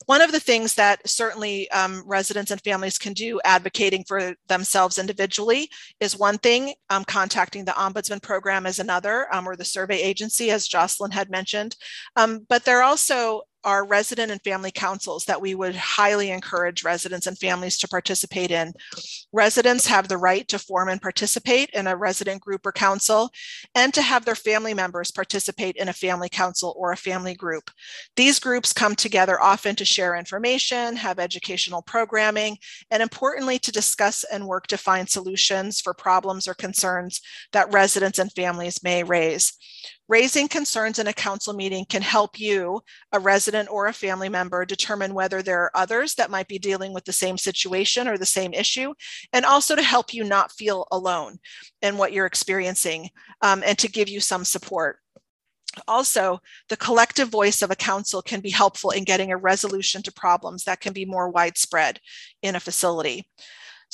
One of the things that certainly um, residents and families can do advocating for themselves individually is one thing, um, contacting the Ombudsman program is another, um, or the survey agency, as Jocelyn had mentioned. Um, but there are also are resident and family councils that we would highly encourage residents and families to participate in. Residents have the right to form and participate in a resident group or council and to have their family members participate in a family council or a family group. These groups come together often to share information, have educational programming, and importantly, to discuss and work to find solutions for problems or concerns that residents and families may raise. Raising concerns in a council meeting can help you, a resident or a family member, determine whether there are others that might be dealing with the same situation or the same issue, and also to help you not feel alone in what you're experiencing um, and to give you some support. Also, the collective voice of a council can be helpful in getting a resolution to problems that can be more widespread in a facility.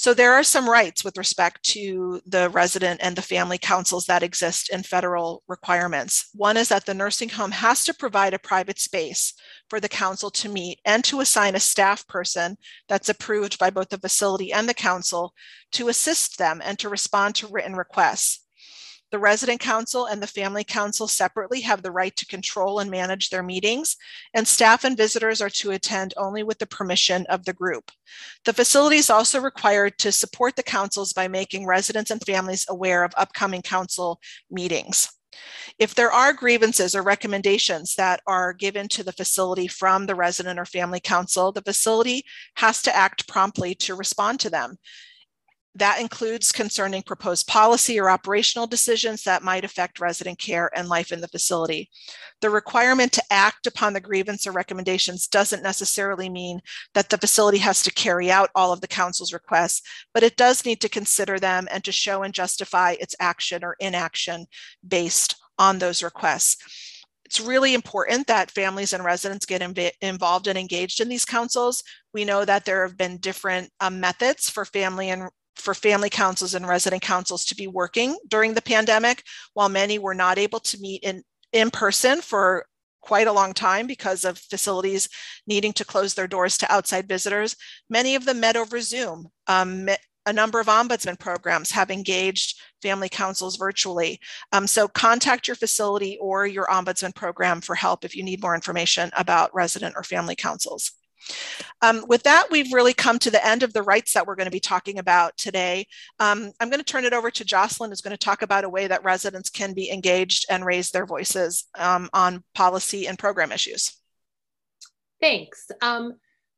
So there are some rights with respect to the resident and the family councils that exist in federal requirements. One is that the nursing home has to provide a private space for the council to meet and to assign a staff person that's approved by both the facility and the council to assist them and to respond to written requests. The resident council and the family council separately have the right to control and manage their meetings, and staff and visitors are to attend only with the permission of the group. The facility is also required to support the councils by making residents and families aware of upcoming council meetings. If there are grievances or recommendations that are given to the facility from the resident or family council, the facility has to act promptly to respond to them. That includes concerning proposed policy or operational decisions that might affect resident care and life in the facility. The requirement to act upon the grievance or recommendations doesn't necessarily mean that the facility has to carry out all of the council's requests, but it does need to consider them and to show and justify its action or inaction based on those requests it's really important that families and residents get inv- involved and engaged in these councils. We know that there have been different um, methods for family and for family councils and resident councils to be working during the pandemic, while many were not able to meet in, in person for quite a long time because of facilities needing to close their doors to outside visitors. Many of them met over Zoom. Um, a number of ombudsman programs have engaged family councils virtually. Um, so contact your facility or your ombudsman program for help if you need more information about resident or family councils. Um, with that, we've really come to the end of the rights that we're going to be talking about today. Um, I'm going to turn it over to Jocelyn, who's going to talk about a way that residents can be engaged and raise their voices um, on policy and program issues. Thanks. Um,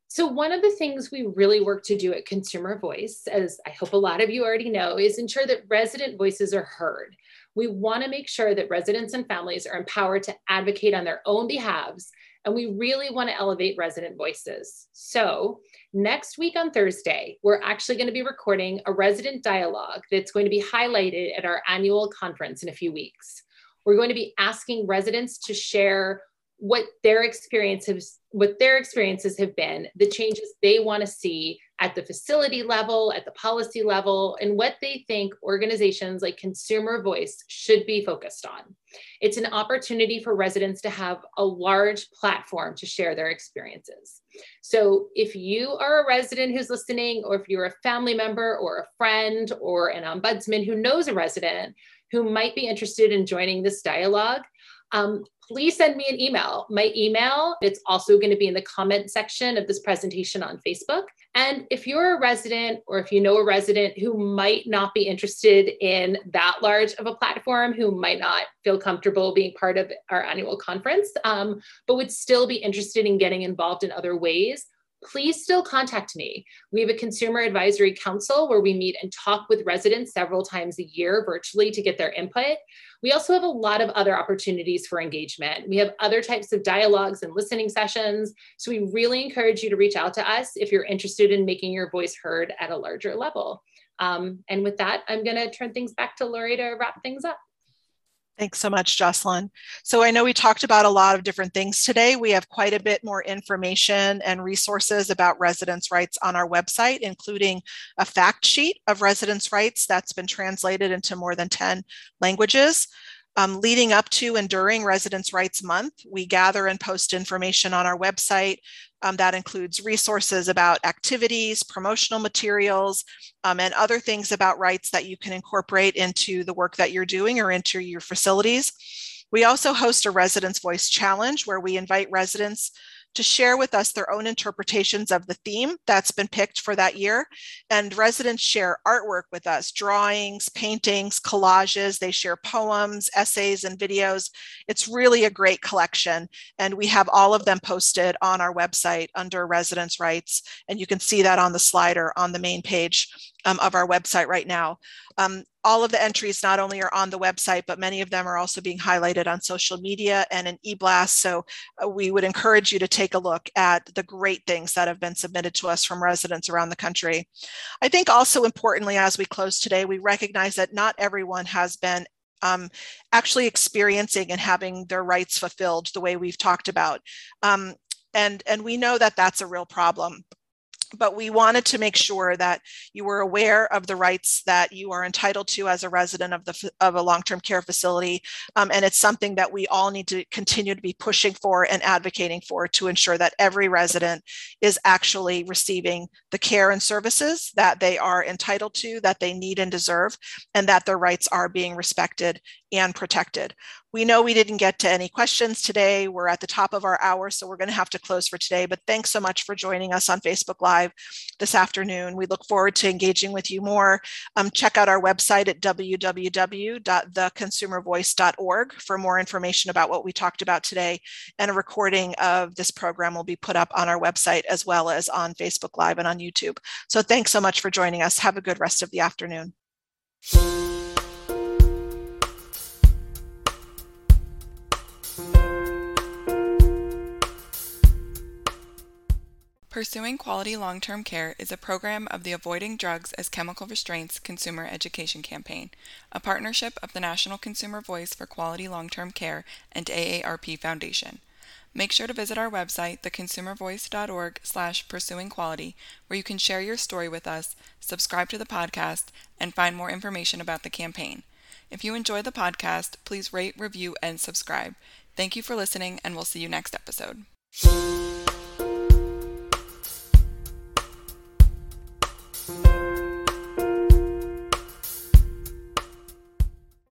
So, one of the things we really work to do at Consumer Voice, as I hope a lot of you already know, is ensure that resident voices are heard. We want to make sure that residents and families are empowered to advocate on their own behalves, and we really want to elevate resident voices. So, next week on Thursday, we're actually going to be recording a resident dialogue that's going to be highlighted at our annual conference in a few weeks. We're going to be asking residents to share what their experiences what their experiences have been the changes they want to see at the facility level at the policy level and what they think organizations like consumer voice should be focused on it's an opportunity for residents to have a large platform to share their experiences so if you are a resident who's listening or if you're a family member or a friend or an ombudsman who knows a resident who might be interested in joining this dialogue um, please send me an email. My email, it's also going to be in the comment section of this presentation on Facebook. And if you're a resident or if you know a resident who might not be interested in that large of a platform, who might not feel comfortable being part of our annual conference, um, but would still be interested in getting involved in other ways, please still contact me. We have a consumer advisory council where we meet and talk with residents several times a year virtually to get their input. We also have a lot of other opportunities for engagement. We have other types of dialogues and listening sessions. So we really encourage you to reach out to us if you're interested in making your voice heard at a larger level. Um, and with that, I'm going to turn things back to Lori to wrap things up. Thanks so much, Jocelyn. So I know we talked about a lot of different things today. We have quite a bit more information and resources about residents' rights on our website, including a fact sheet of residents' rights that's been translated into more than 10 languages. Um, leading up to and during Residents' Rights Month, we gather and post information on our website. Um, that includes resources about activities, promotional materials, um, and other things about rights that you can incorporate into the work that you're doing or into your facilities. We also host a Residents' Voice Challenge where we invite residents to share with us their own interpretations of the theme that's been picked for that year. And residents share artwork with us drawings, paintings, collages. They share poems, essays, and videos. It's really a great collection. And we have all of them posted on our website under residents' rights. And you can see that on the slider on the main page um, of our website right now. Um, all of the entries not only are on the website, but many of them are also being highlighted on social media and in eBlast. So uh, we would encourage you to take a look at the great things that have been submitted to us from residents around the country. I think also importantly, as we close today, we recognize that not everyone has been um, actually experiencing and having their rights fulfilled the way we've talked about. Um, and, and we know that that's a real problem but we wanted to make sure that you were aware of the rights that you are entitled to as a resident of the of a long-term care facility. Um, and it's something that we all need to continue to be pushing for and advocating for to ensure that every resident is actually receiving the care and services that they are entitled to that they need and deserve and that their rights are being respected and protected we know we didn't get to any questions today. We're at the top of our hour, so we're going to have to close for today. But thanks so much for joining us on Facebook Live this afternoon. We look forward to engaging with you more. Um, check out our website at www.theconsumervoice.org for more information about what we talked about today. And a recording of this program will be put up on our website as well as on Facebook Live and on YouTube. So thanks so much for joining us. Have a good rest of the afternoon. Pursuing Quality Long Term Care is a program of the Avoiding Drugs as Chemical Restraints Consumer Education Campaign, a partnership of the National Consumer Voice for Quality Long Term Care and AARP Foundation. Make sure to visit our website, theconsumervoice.org slash where you can share your story with us, subscribe to the podcast, and find more information about the campaign. If you enjoy the podcast, please rate, review, and subscribe. Thank you for listening, and we'll see you next episode. You.